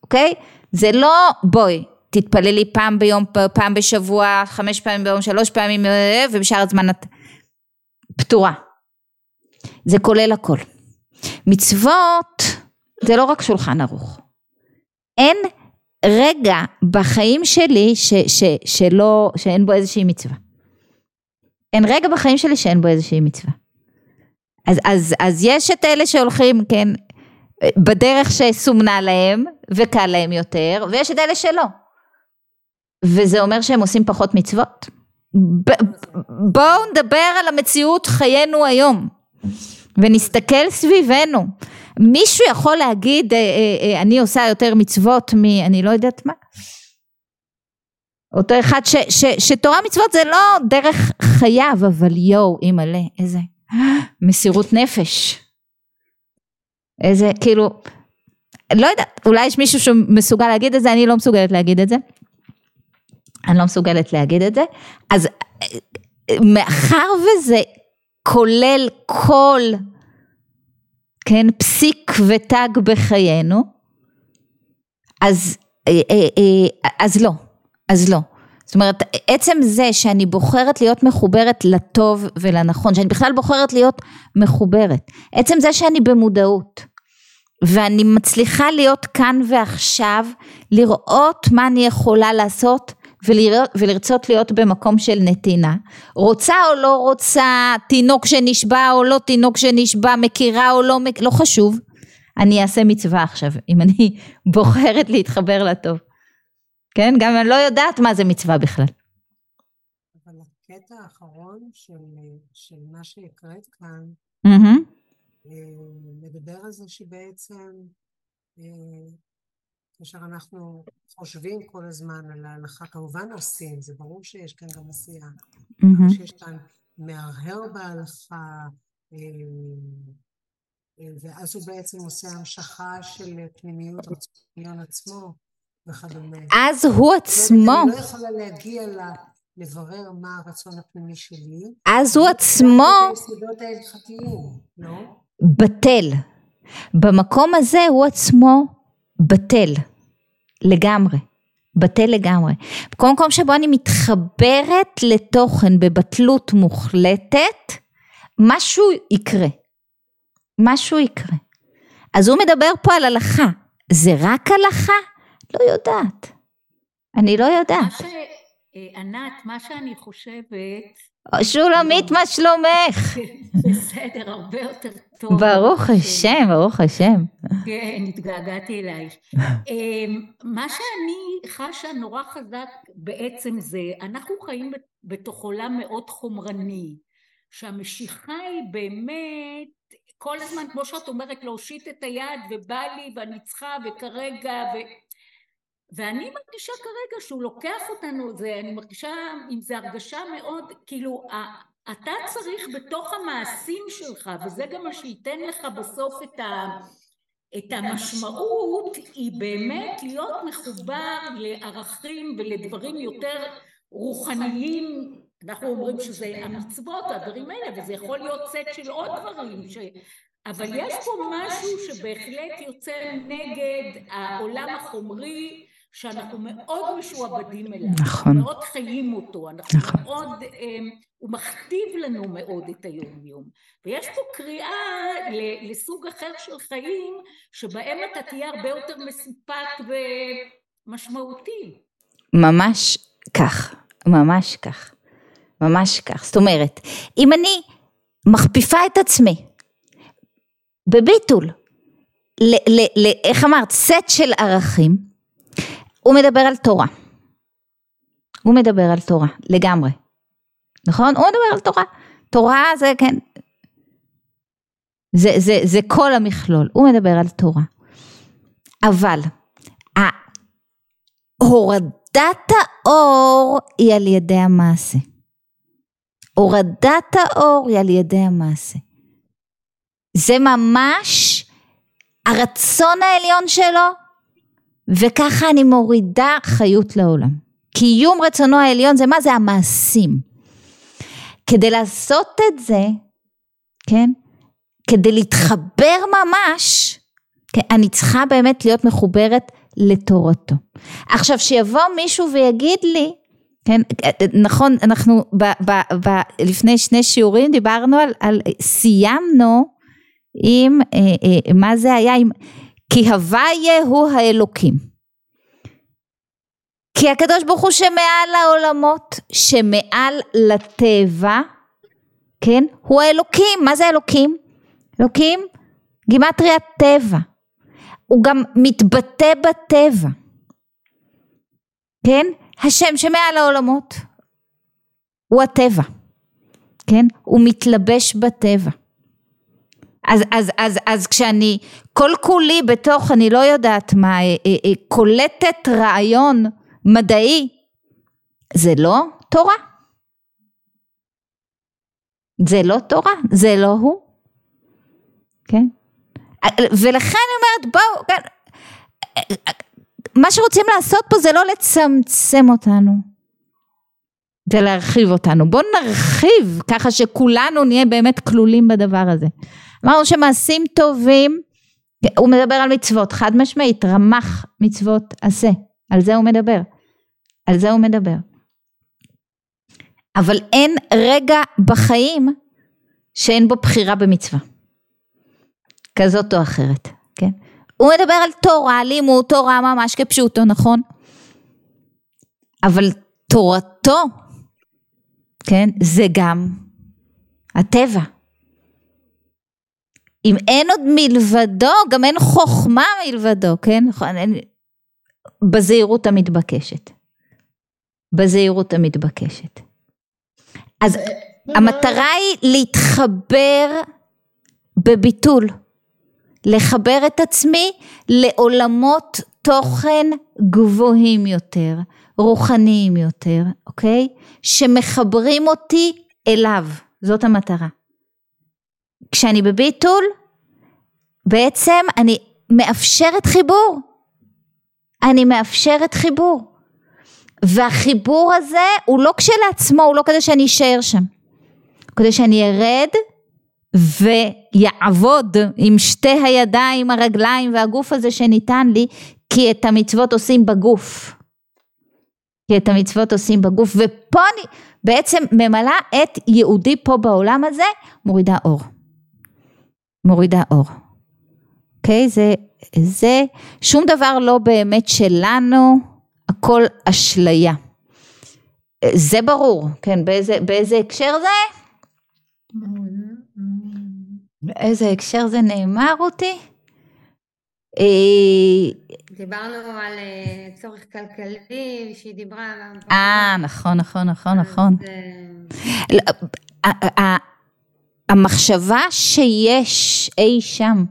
אוקיי? זה לא, בואי, תתפללי פעם ביום, פעם בשבוע, חמש פעמים ביום, שלוש פעמים, אה, ובשאר הזמן את פתורה. זה כולל הכל. מצוות זה לא רק שולחן ערוך. אין רגע בחיים שלי ש, ש, שלא, שאין בו איזושהי מצווה. אין רגע בחיים שלי שאין בו איזושהי מצווה. אז, אז, אז יש את אלה שהולכים, כן, בדרך שסומנה להם וקל להם יותר, ויש את אלה שלא. וזה אומר שהם עושים פחות מצוות. בואו נדבר על המציאות חיינו היום. ונסתכל סביבנו. מישהו יכול להגיד, אה, אה, אה, אני עושה יותר מצוות מ... לא יודעת מה? אותו אחד ש, ש, שתורה מצוות זה לא דרך חייו, אבל יואו, אימא'לה, איזה מסירות נפש. איזה, כאילו, לא יודעת, אולי יש מישהו שמסוגל להגיד את זה, אני לא מסוגלת להגיד את זה. אני לא מסוגלת להגיד את זה. אז מאחר וזה כולל כל, כן, פסיק ותג בחיינו, אז, אה, אה, אה, אז לא, אז לא. זאת אומרת, עצם זה שאני בוחרת להיות מחוברת לטוב ולנכון, שאני בכלל בוחרת להיות מחוברת, עצם זה שאני במודעות, ואני מצליחה להיות כאן ועכשיו, לראות מה אני יכולה לעשות ולראות, ולרצות להיות במקום של נתינה. רוצה או לא רוצה, תינוק שנשבע או לא תינוק שנשבע, מכירה או לא, לא חשוב. אני אעשה מצווה עכשיו, אם אני בוחרת להתחבר לטוב. כן? גם אם אני לא יודעת מה זה מצווה בכלל. אבל הקטע האחרון של, של מה שהקראת כאן, mm-hmm. מדבר על זה שבעצם אה, כאשר אנחנו חושבים כל הזמן על ההלכה, כמובן עושים, זה ברור שיש כאן גם עשייה, mm-hmm. שיש כאן מהרהר בהלכה, ואז הוא בעצם עושה המשכה של פנימיות הרצון עצמו וכדומה. אז הוא עצמו. אני לא יכולה להגיע לברר מה הרצון הפנימי שלי. אז הוא עצמו. היסודות ההלכתיים, לא? בטל. במקום הזה הוא עצמו בטל. לגמרי. בטל לגמרי. בכל מקום שבו אני מתחברת לתוכן בבטלות מוחלטת, משהו יקרה. משהו יקרה. אז הוא מדבר פה על הלכה. זה רק הלכה? לא יודעת. אני לא יודעת. אה, ענת, מה שאני חושבת... שולמית, מה שלומך? בסדר, הרבה יותר טוב. ברוך השם, ברוך השם. כן, התגעגעתי אלייך. אמ, מה שאני חשה נורא חזק בעצם זה, אנחנו חיים בתוך עולם מאוד חומרני, שהמשיכה היא באמת כל הזמן, כמו שאת אומרת, להושיט את היד ובא לי ואני צריכה וכרגע ו... ואני מרגישה כרגע שהוא לוקח אותנו, זה, אני מרגישה עם זה הרגשה מאוד, כאילו, אתה צריך בתוך המעשים שלך, וזה גם מה שייתן לך בסוף את, ה, את המשמעות, היא באמת להיות מחובר לערכים ולדברים יותר רוחניים, אנחנו אומרים שזה המצוות, הדברים האלה, וזה יכול להיות סט של עוד דברים, ש... אבל יש פה משהו שבהחלט יוצא נגד העולם החומרי, שאנחנו מאוד משועבדים אליו, נכון, מאוד חיים אותו, אנחנו נכון. מאוד, אמ, הוא מכתיב לנו מאוד את היום יום, ויש פה קריאה לסוג אחר של חיים, שבהם אתה תהיה הרבה יותר מסופק ומשמעותי. ממש כך, ממש כך, ממש כך, זאת אומרת, אם אני מכפיפה את עצמי בביטול, ל, ל, ל, איך אמרת, סט של ערכים, הוא מדבר על תורה. הוא מדבר על תורה, לגמרי. נכון? הוא מדבר על תורה. תורה זה כן, זה, זה, זה כל המכלול, הוא מדבר על תורה. אבל הורדת האור היא על ידי המעשה. הורדת האור היא על ידי המעשה. זה ממש הרצון העליון שלו וככה אני מורידה חיות לעולם. קיום רצונו העליון זה מה? זה המעשים. כדי לעשות את זה, כן? כדי להתחבר ממש, כן? אני צריכה באמת להיות מחוברת לתורתו. עכשיו שיבוא מישהו ויגיד לי, כן, נכון, אנחנו ב, ב, ב, לפני שני שיעורים דיברנו על, על סיימנו עם, אה, אה, מה זה היה, עם כי הוויה הוא האלוקים. כי הקדוש ברוך הוא שמעל העולמות, שמעל לטבע, כן? הוא האלוקים, מה זה אלוקים? אלוקים, גימטריית טבע. הוא גם מתבטא בטבע. כן? השם שמעל העולמות הוא הטבע. כן? הוא מתלבש בטבע. אז, אז, אז, אז כשאני כל כולי בתוך, אני לא יודעת מה, אה, אה, אה, קולטת רעיון מדעי, זה לא תורה. זה לא תורה, זה לא הוא. כן? ולכן אני אומרת, בואו, כן, מה שרוצים לעשות פה זה לא לצמצם אותנו, זה להרחיב אותנו. בואו נרחיב ככה שכולנו נהיה באמת כלולים בדבר הזה. אמרנו שמעשים טובים, הוא מדבר על מצוות, חד משמעית, רמח מצוות עשה, על זה הוא מדבר, על זה הוא מדבר. אבל אין רגע בחיים שאין בו בחירה במצווה, כזאת או אחרת, כן? הוא מדבר על תורה, לימוד תורה ממש כפשוטו, נכון? אבל תורתו, כן, זה גם הטבע. אם אין עוד מלבדו, גם אין חוכמה מלבדו, כן? נכון, אין... בזהירות המתבקשת. בזהירות המתבקשת. אז המטרה היא להתחבר בביטול. לחבר את עצמי לעולמות תוכן גבוהים יותר, רוחניים יותר, אוקיי? שמחברים אותי אליו, זאת המטרה. כשאני בביטול, בעצם אני מאפשרת חיבור. אני מאפשרת חיבור. והחיבור הזה הוא לא כשלעצמו, הוא לא כדי שאני אשאר שם. כדי שאני ארד ויעבוד עם שתי הידיים, הרגליים והגוף הזה שניתן לי, כי את המצוות עושים בגוף. כי את המצוות עושים בגוף, ופה אני בעצם ממלאה את יהודי פה בעולם הזה, מורידה אור. מורידה אור. אוקיי? Okay, זה, זה, שום דבר לא באמת שלנו, הכל אשליה. זה ברור, כן, באיזה, באיזה הקשר זה? באיזה הקשר זה נאמר אותי? אה, דיברנו על אה, צורך כלכלי, שהיא דיברה... אה, נכון, נכון, נכון, נכון. המחשבה שיש אי שם,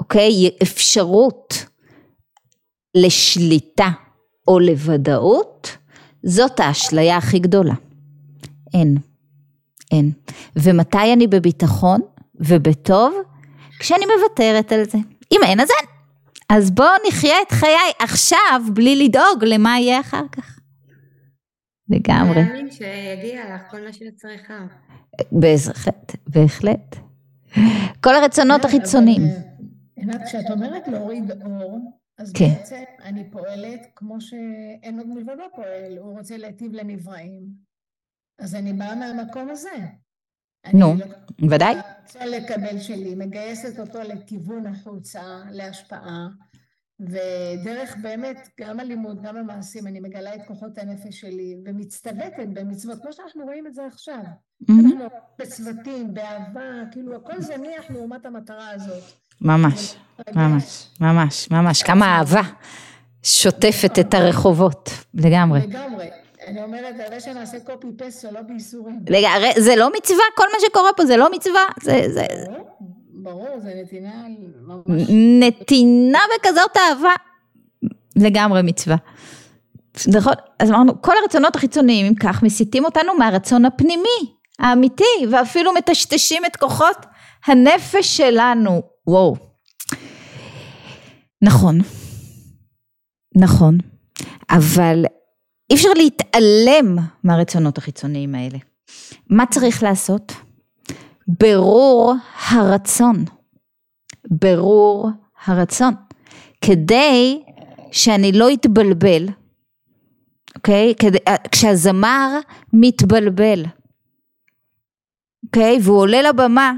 אוקיי, אפשרות לשליטה או לוודאות, זאת האשליה הכי גדולה. אין. אין. ומתי אני בביטחון ובטוב? כשאני מוותרת על זה. אם אין אז אין. אז בואו נחיה את חיי עכשיו בלי לדאוג למה יהיה אחר כך. לגמרי. להאמין שיגיע לך כל מה שאת צריכה. בהחלט, בהחלט. כל הרצונות החיצוניים. אה, עינת, כשאת אומרת להוריד אור, אז כן. בעצם אני פועלת כמו שאין עוד מלבדו פועל, הוא רוצה להיטיב לנבראים. אז אני באה מהמקום הזה. נו, ודאי. אני רוצה לקבל שלי, מגייסת אותו לכיוון החוצה, להשפעה, ודרך באמת, גם הלימוד, גם המעשים, אני מגלה את כוחות הנפש שלי, ומצטוותת במצוות, כמו שאנחנו רואים את זה עכשיו. אנחנו בצוותים, באהבה, כאילו הכל זניח לעומת המטרה הזאת. ממש, ממש, ממש, ממש, כמה אהבה שוטפת את הרחובות, לגמרי. לגמרי. אני אומרת, הרי שנעשה קופי פסט ולא בייסורים. רגע, זה לא מצווה? כל מה שקורה פה זה לא מצווה? זה... ברור, זה נתינה נתינה בכזאת אהבה. לגמרי מצווה. נכון? אז אמרנו, כל הרצונות החיצוניים, אם כך, מסיתים אותנו מהרצון הפנימי, האמיתי, ואפילו מטשטשים את כוחות הנפש שלנו. וואו. נכון. נכון. אבל אי אפשר להתעלם מהרצונות החיצוניים האלה. מה צריך לעשות? ברור הרצון. ברור הרצון. כדי שאני לא אתבלבל, אוקיי? כדי, אה, כשהזמר מתבלבל, אוקיי? והוא עולה לבמה,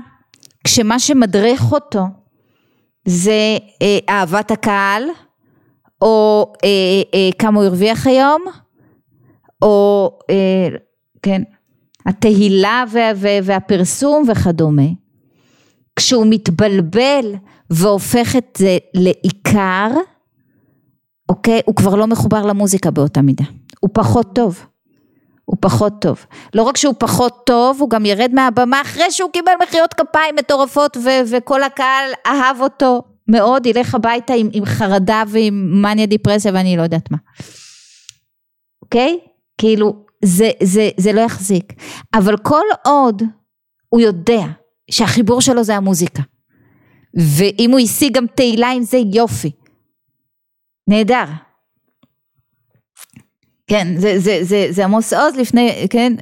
כשמה שמדריך אותו זה אה, אהבת הקהל, או אה, אה, כמה הוא הרוויח היום, או אה, כן, התהילה וה, וה, והפרסום וכדומה, כשהוא מתבלבל והופך את זה לעיקר, אוקיי? הוא כבר לא מחובר למוזיקה באותה מידה, הוא פחות טוב. הוא פחות טוב. לא רק שהוא פחות טוב, הוא גם ירד מהבמה אחרי שהוא קיבל מחיאות כפיים מטורפות ו- וכל הקהל אהב אותו מאוד, ילך הביתה עם, עם חרדה ועם מניה דיפרסיה ואני לא יודעת מה. אוקיי? כאילו, זה, זה, זה לא יחזיק. אבל כל עוד הוא יודע שהחיבור שלו זה המוזיקה, ואם הוא השיג גם תהילה עם זה, יופי. נהדר. כן, זה, זה, זה, זה עמוס עוז לפני, כן,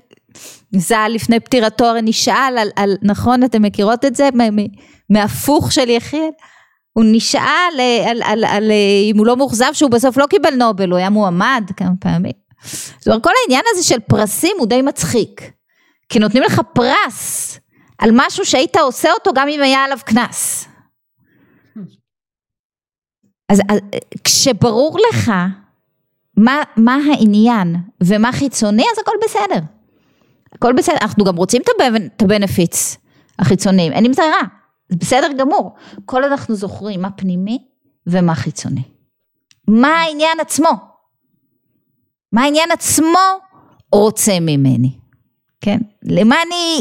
ז"ל לפני פטירתו הרי נשאל על, על, נכון, אתם מכירות את זה? מהפוך של יחיאל? הוא נשאל על, על, על, על אם הוא לא מאוכזב שהוא בסוף לא קיבל נובל, הוא היה מועמד כמה פעמים. זאת אומרת, כל העניין הזה של פרסים הוא די מצחיק. כי נותנים לך פרס על משהו שהיית עושה אותו גם אם היה עליו קנס. אז, אז כשברור לך מה, מה העניין ומה חיצוני, אז הכל בסדר. הכל בסדר, אנחנו גם רוצים את הבנפיץ החיצוניים, אין עם זה רע, זה בסדר גמור. כל אנחנו זוכרים מה פנימי ומה חיצוני. מה העניין עצמו? מה העניין עצמו רוצה ממני, כן? למה אני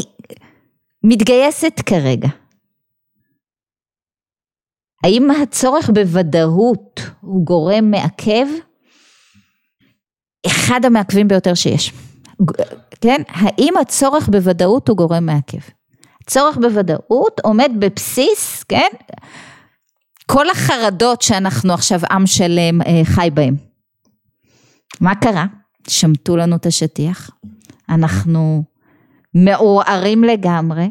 מתגייסת כרגע? האם הצורך בוודאות הוא גורם מעכב? אחד המעכבים ביותר שיש. כן? האם הצורך בוודאות הוא גורם מעכב? צורך בוודאות עומד בבסיס, כן? כל החרדות שאנחנו עכשיו עם שלם אה, חי בהם. מה קרה? שמטו לנו את השטיח, אנחנו מעורערים לגמרי,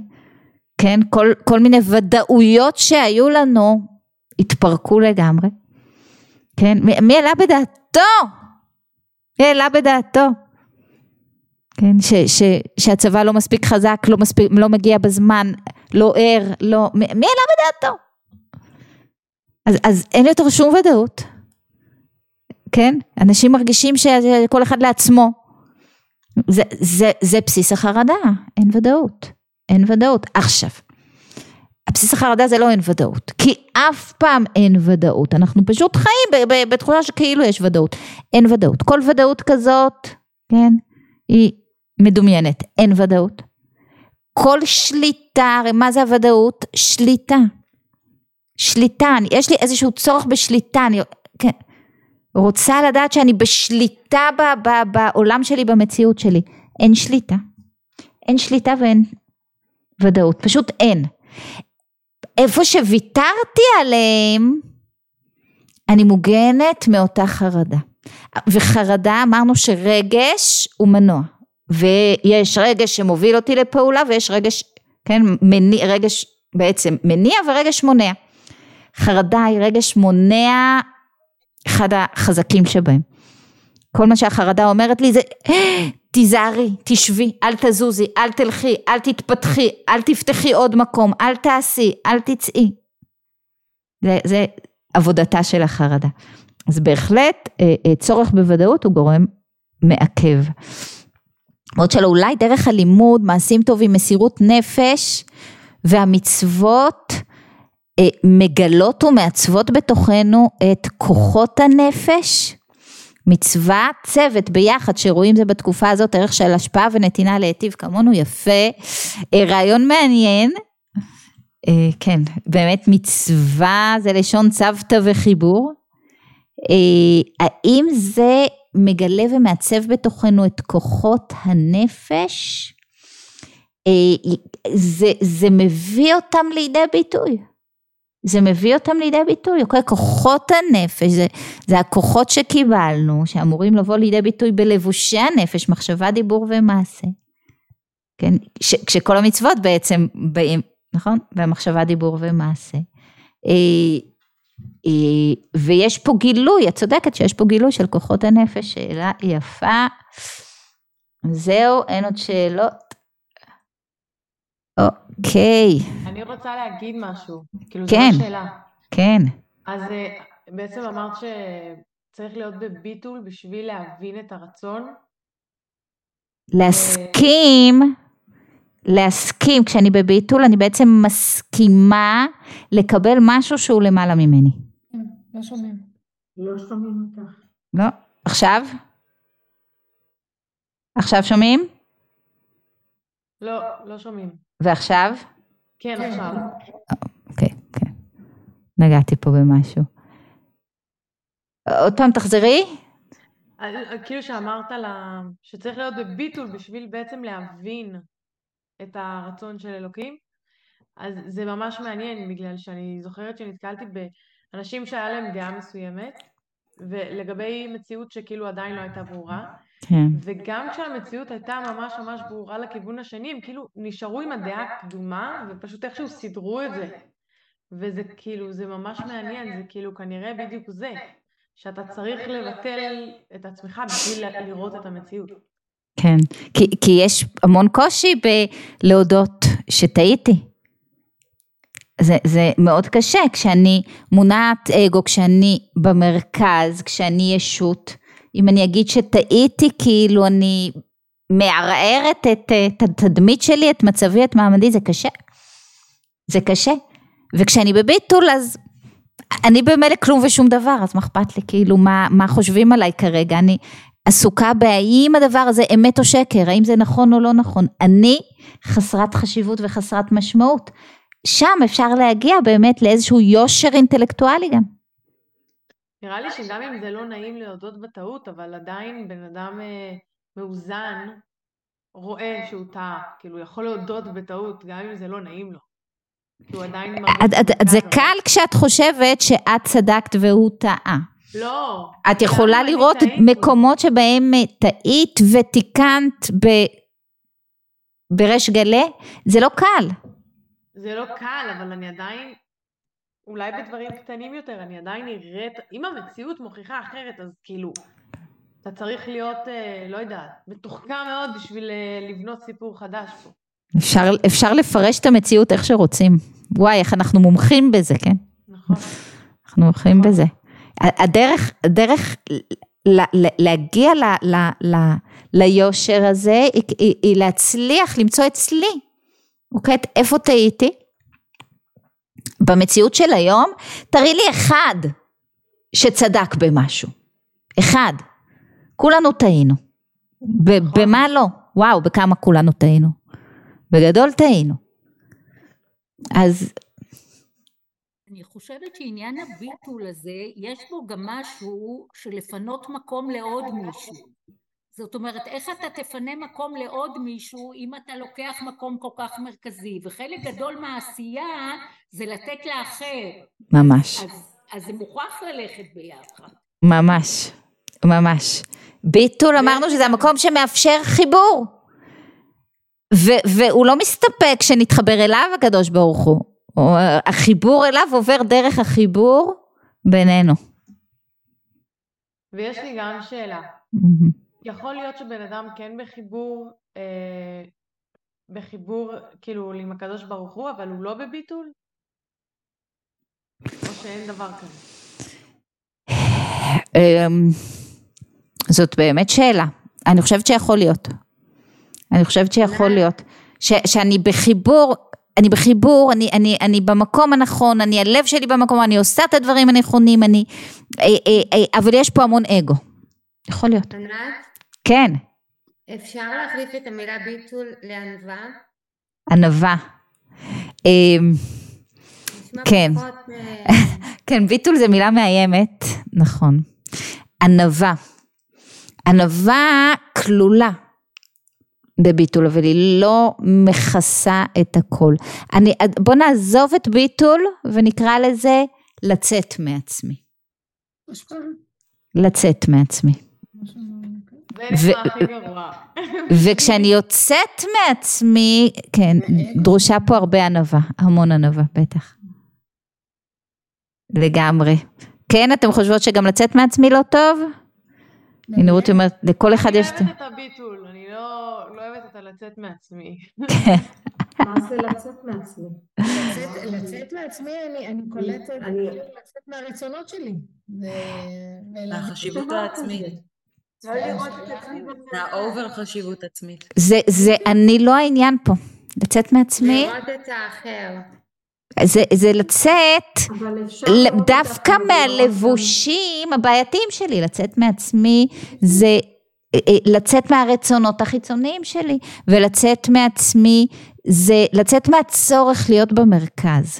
כן? כל, כל מיני ודאויות שהיו לנו התפרקו לגמרי, כן? מי, מי העלה בדעתו? מי העלה בדעתו? כן, ש, ש, שהצבא לא מספיק חזק, לא, מספיק, לא מגיע בזמן, לא ער, לא, מי העלה בדעתו? אז, אז אין יותר שום ודאות, כן? אנשים מרגישים שכל אחד לעצמו. זה, זה, זה בסיס החרדה, אין ודאות, אין ודאות. עכשיו, הבסיס החרדה זה לא אין ודאות, כי אף פעם אין ודאות, אנחנו פשוט חיים בתחושה שכאילו יש ודאות, אין ודאות. כל ודאות כזאת, כן, היא מדומיינת, אין ודאות. כל שליטה, הרי מה זה הוודאות? שליטה. שליטה, יש לי איזשהו צורך בשליטה, אני כן, רוצה לדעת שאני בשליטה ב, ב, בעולם שלי, במציאות שלי. אין שליטה. אין שליטה ואין ודאות, פשוט אין. איפה שוויתרתי עליהם, אני מוגנת מאותה חרדה. וחרדה אמרנו שרגש הוא מנוע. ויש רגש שמוביל אותי לפעולה ויש רגש, כן, מניע, רגש בעצם מניע ורגש מונע. חרדה היא רגש מונע אחד החזקים שבהם. כל מה שהחרדה אומרת לי זה תיזהרי, תשבי, אל תזוזי, אל תלכי, אל תתפתחי, אל תפתחי עוד מקום, אל תעשי, אל תצאי. זה, זה עבודתה של החרדה. אז בהחלט אה, אה, צורך בוודאות הוא גורם מעכב. עוד שלא, אולי דרך הלימוד, מעשים טובים, מסירות נפש והמצוות מגלות ומעצבות בתוכנו את כוחות הנפש. מצווה, צוות ביחד שרואים זה בתקופה הזאת ערך של השפעה ונתינה להיטיב כמונו יפה, אה, רעיון מעניין, אה, כן באמת מצווה זה לשון צוותא וחיבור, האם זה מגלה ומעצב בתוכנו את כוחות הנפש, זה, זה מביא אותם לידי ביטוי. זה מביא אותם לידי ביטוי, אוקיי? כוחות הנפש, זה, זה הכוחות שקיבלנו, שאמורים לבוא לידי ביטוי בלבושי הנפש, מחשבה, דיבור ומעשה. כן? ש, כשכל המצוות בעצם באים, נכון? במחשבה, דיבור ומעשה. אה, אה, ויש פה גילוי, את צודקת שיש פה גילוי של כוחות הנפש, שאלה יפה. זהו, אין עוד שאלות. אוקיי. אני רוצה להגיד משהו, כאילו כן, זו השאלה. כן. אז אה, בעצם אמרת שצריך להיות בביטול בשביל להבין את הרצון. להסכים, להסכים, כשאני בביטול אני בעצם מסכימה לקבל משהו שהוא למעלה ממני. לא שומעים. לא שומעים אותך. לא, עכשיו? עכשיו שומעים? לא, לא שומעים. ועכשיו? כן, עכשיו. אוקיי, כן. נגעתי פה במשהו. עוד פעם תחזרי. כאילו שאמרת לה, שצריך להיות בביטול בשביל בעצם להבין את הרצון של אלוקים, אז זה ממש מעניין בגלל שאני זוכרת שנתקלתי באנשים שהיה להם דעה מסוימת ולגבי מציאות שכאילו עדיין לא הייתה ברורה כן. וגם כשהמציאות הייתה ממש ממש ברורה לכיוון השני, הם כאילו נשארו עם הדעה הקדומה, ופשוט איכשהו סידרו את זה. וזה כאילו, זה ממש מעניין, זה כאילו כנראה בדיוק זה, שאתה צריך לבטל את עצמך בשביל לראות את המציאות. כן, כי, כי יש המון קושי בלהודות שטעיתי. זה, זה מאוד קשה כשאני מונעת אגו, כשאני במרכז, כשאני ישות. אם אני אגיד שטעיתי, כאילו אני מערערת את, את התדמית שלי, את מצבי, את מעמדי, זה קשה. זה קשה. וכשאני בביטול אז אני במילא כלום ושום דבר, אז מה אכפת לי, כאילו מה, מה חושבים עליי כרגע, אני עסוקה בהאם הדבר הזה אמת או שקר, האם זה נכון או לא נכון, אני חסרת חשיבות וחסרת משמעות, שם אפשר להגיע באמת לאיזשהו יושר אינטלקטואלי גם. נראה לי שגם אם זה לא נעים להודות בטעות, אבל עדיין בן אדם אה, מאוזן, רואה שהוא טעה, כאילו יכול להודות בטעות גם אם זה לא נעים לו. הוא עדיין זה קל כשאת חושבת שאת צדקת והוא טעה. לא. את יכולה לראות מקומות שבהם טעית ותיקנת ב... בריש גלי, זה לא קל. זה לא קל, אבל אני עדיין, אולי בדברים קטנים יותר, אני עדיין נראית, אם המציאות מוכיחה אחרת, אז כאילו, אתה צריך להיות, אה, לא יודעת, מתוחכם מאוד בשביל אה, לבנות סיפור חדש פה. אפשר, אפשר לפרש את המציאות איך שרוצים. וואי, איך אנחנו מומחים בזה, כן? נכון. אנחנו מומחים נכון. בזה. הדרך, הדרך ל, ל, להגיע ל, ל, ל, ליושר הזה, היא, היא, היא להצליח למצוא אצלי, אוקיי? איפה טעיתי? במציאות של היום, תראי לי אחד שצדק במשהו. אחד. כולנו טעינו. נכון. במה לא? וואו, בכמה כולנו טעינו. בגדול טעינו. אז... אני חושבת שעניין הביטול הזה, יש בו גם משהו של לפנות מקום לעוד מישהו. זאת אומרת, איך אתה תפנה מקום לעוד מישהו אם אתה לוקח מקום כל כך מרכזי, וחלק גדול מהעשייה זה לתת לאחר. ממש. אז, אז זה מוכרח ללכת ביחד. ממש, ממש. ביטול אמרנו שזה המקום שמאפשר חיבור. ו- והוא לא מסתפק שנתחבר אליו הקדוש ברוך הוא. החיבור אליו עובר דרך החיבור בינינו. ויש לי גם שאלה. יכול להיות שבן אדם כן בחיבור, אה, בחיבור כאילו עם הקדוש ברוך הוא, אבל הוא לא בביטול? או שאין דבר כזה? אמ, זאת באמת שאלה. אני חושבת שיכול להיות. אני חושבת שיכול להיות. ש, שאני בחיבור, אני בחיבור, אני, אני, אני במקום הנכון, אני הלב שלי במקום, אני עושה את הדברים הנכונים, אני, אה, אה, אה, אבל יש פה המון אגו. יכול להיות. ענת? כן. אפשר להחליף את המילה ביטול לענווה? ענווה. אמ, כן. כן, ביטול זה מילה מאיימת, נכון. ענווה. ענווה כלולה בביטול, אבל היא לא מכסה את הכל. אני, בוא נעזוב את ביטול ונקרא לזה לצאת מעצמי. לצאת מעצמי. וכשאני יוצאת מעצמי, כן, דרושה פה הרבה ענווה, המון ענווה, בטח. לגמרי. כן, אתם חושבות שגם לצאת מעצמי לא טוב? הנה רות אומרת, לכל אחד יש... אני אוהבת את הביטול, אני לא, לא אוהבת את הלצאת מעצמי. מה זה לצאת מעצמי? לצאת מעצמי, אני קולטת, לצאת מהרצונות שלי. מהחשיבות העצמית. מהאובר חשיבות עצמית. זה אני לא העניין פה. לצאת מעצמי. לראות את האחר. זה, זה לצאת דווקא מהלבושים הבעייתיים שלי, לצאת מעצמי זה אה, אה, לצאת מהרצונות החיצוניים שלי ולצאת מעצמי זה לצאת מהצורך להיות במרכז.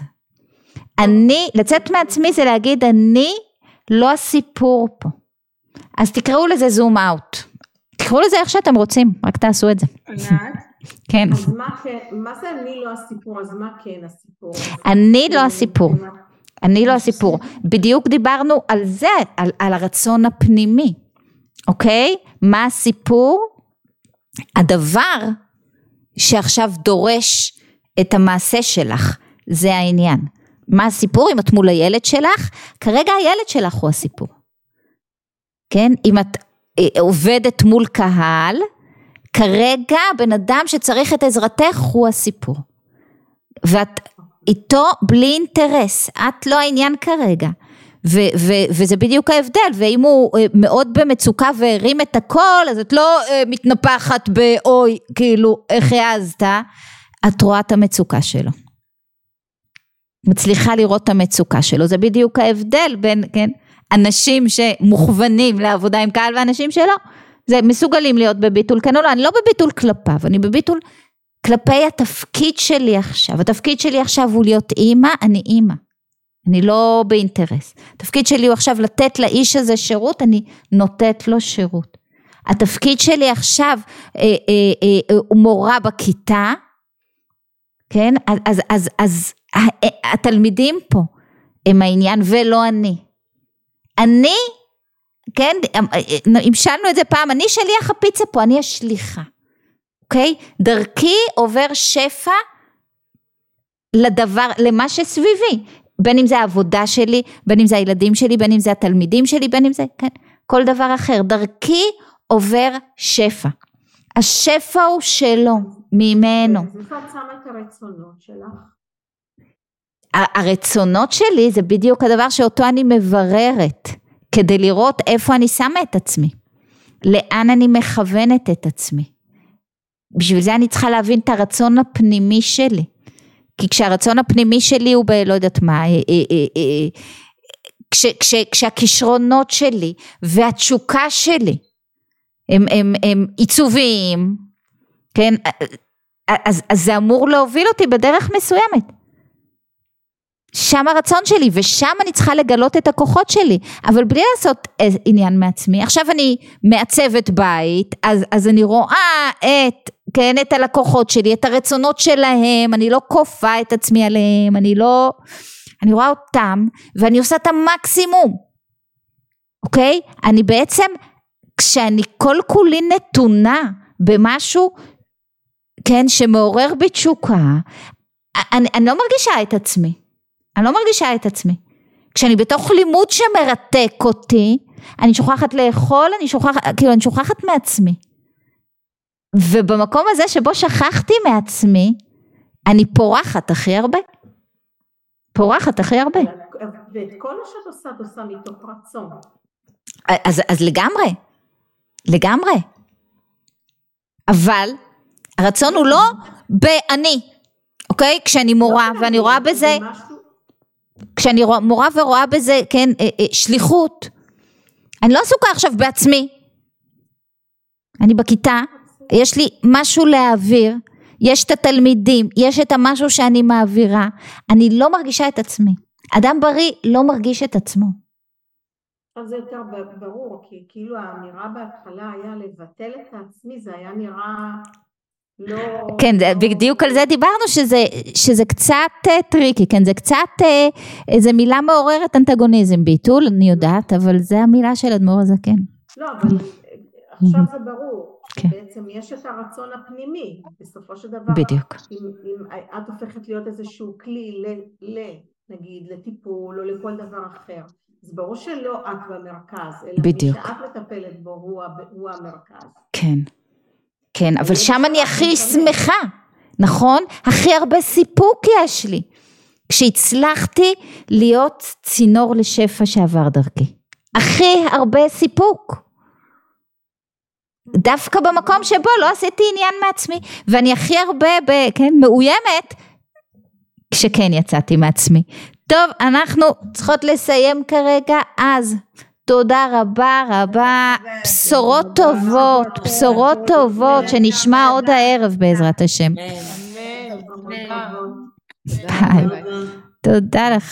אני, לצאת מעצמי זה להגיד אני לא הסיפור פה. אז תקראו לזה זום אאוט. תקראו לזה איך שאתם רוצים, רק תעשו את זה. ענת? כן. אז מה כן, מה זה אני לא הסיפור, אז מה כן הסיפור? אני לא הסיפור. אני לא הסיפור. בדיוק דיברנו על זה, על, על הרצון הפנימי, אוקיי? מה הסיפור? הדבר שעכשיו דורש את המעשה שלך, זה העניין. מה הסיפור אם את מול הילד שלך? כרגע הילד שלך הוא הסיפור. כן? אם את אה, עובדת מול קהל, כרגע בן אדם שצריך את עזרתך הוא הסיפור. ואת איתו בלי אינטרס, את לא העניין כרגע. ו- ו- וזה בדיוק ההבדל, ואם הוא uh, מאוד במצוקה והרים את הכל, אז את לא uh, מתנפחת באוי, כאילו, איך העזת, את רואה את המצוקה שלו. מצליחה לראות את המצוקה שלו, זה בדיוק ההבדל בין, כן, אנשים שמוכוונים לעבודה עם קהל ואנשים שלא. זה מסוגלים להיות בביטול כן או לא, אני לא בביטול כלפיו, אני בביטול כלפי התפקיד שלי עכשיו, התפקיד שלי עכשיו הוא להיות אימא, אני אימא, אני לא באינטרס, התפקיד שלי הוא עכשיו לתת לאיש הזה שירות, אני נותנת לו שירות. התפקיד שלי עכשיו אה, אה, אה, הוא מורה בכיתה, כן? אז, אז, אז, אז התלמידים פה הם העניין ולא אני. אני, כן, המשלנו את זה פעם, אני שליח הפיצה פה, אני השליחה, אוקיי? דרכי עובר שפע לדבר, למה שסביבי, בין אם זה העבודה שלי, בין אם זה הילדים שלי, בין אם זה התלמידים שלי, בין אם זה, כן, כל דבר אחר. דרכי עובר שפע. השפע הוא שלו, ממנו. איפה את שמה את הרצונות שלך? הרצונות שלי זה בדיוק הדבר שאותו אני מבררת, כדי לראות איפה אני שמה את עצמי, לאן אני מכוונת את עצמי. בשביל זה אני צריכה להבין את הרצון הפנימי שלי. כי כשהרצון הפנימי שלי הוא בלא יודעת מה, אה, אה, אה, כש, כש, כשהכישרונות שלי והתשוקה שלי הם, הם, הם עיצוביים, כן, אז, אז זה אמור להוביל אותי בדרך מסוימת. שם הרצון שלי ושם אני צריכה לגלות את הכוחות שלי. אבל בלי לעשות עניין מעצמי עכשיו אני מעצבת בית אז, אז אני רואה את כן את הלקוחות שלי את הרצונות שלהם אני לא כופה את עצמי עליהם אני לא אני רואה אותם ואני עושה את המקסימום. אוקיי? אני בעצם כשאני כל כולי נתונה במשהו כן שמעורר בי תשוקה אני, אני לא מרגישה את עצמי אני לא מרגישה את עצמי. כשאני בתוך לימוד שמרתק אותי, אני שוכחת לאכול, אני שוכחת, כאילו אני שוכחת מעצמי. ובמקום הזה שבו שכחתי מעצמי, אני פורחת הכי הרבה. פורחת הכי הרבה. ואת כל מה שאת עושה, את עושה מתוך רצון. אז, אז לגמרי, לגמרי. אבל הרצון הוא לא באני, אוקיי? כשאני מורה לא, ואני רואה בזה... כשאני מורה ורואה בזה, כן, אה, אה, שליחות, אני לא עסוקה עכשיו בעצמי. אני בכיתה, יש לי משהו להעביר, יש את התלמידים, יש את המשהו שאני מעבירה, אני לא מרגישה את עצמי. אדם בריא לא מרגיש את עצמו. עכשיו זה יותר ברור, כי כאילו האמירה בהתחלה היה לבטל את העצמי, זה היה נראה לא... כן. בדיוק על זה דיברנו, שזה, שזה קצת אה, tricky, כן, זה קצת, אה, איזה מילה מעוררת אנטגוניזם, ביטול, אני יודעת, אבל זה המילה של אדמו"ר הזקן. לא, אבל עכשיו זה ברור. כן. בעצם יש את הרצון הפנימי, בסופו של דבר. בדיוק. אם, אם את הופכת להיות איזשהו כלי ל, ל, נגיד, לטיפול או לכל דבר אחר, אז ברור שלא את במרכז, אלא בדיוק. מי שאת מטפלת בו הוא, הוא המרכז. כן. כן, אבל שם אני הכי שמחה, נכון? הכי הרבה סיפוק יש לי. כשהצלחתי להיות צינור לשפע שעבר דרכי. הכי הרבה סיפוק. דווקא במקום שבו לא עשיתי עניין מעצמי, ואני הכי הרבה, ב, כן, מאוימת, כשכן יצאתי מעצמי. טוב, אנחנו צריכות לסיים כרגע, אז תודה רבה רבה, בשורות טובות, בשורות טובות, שנשמע עוד הערב בעזרת השם. ביי. תודה לכם.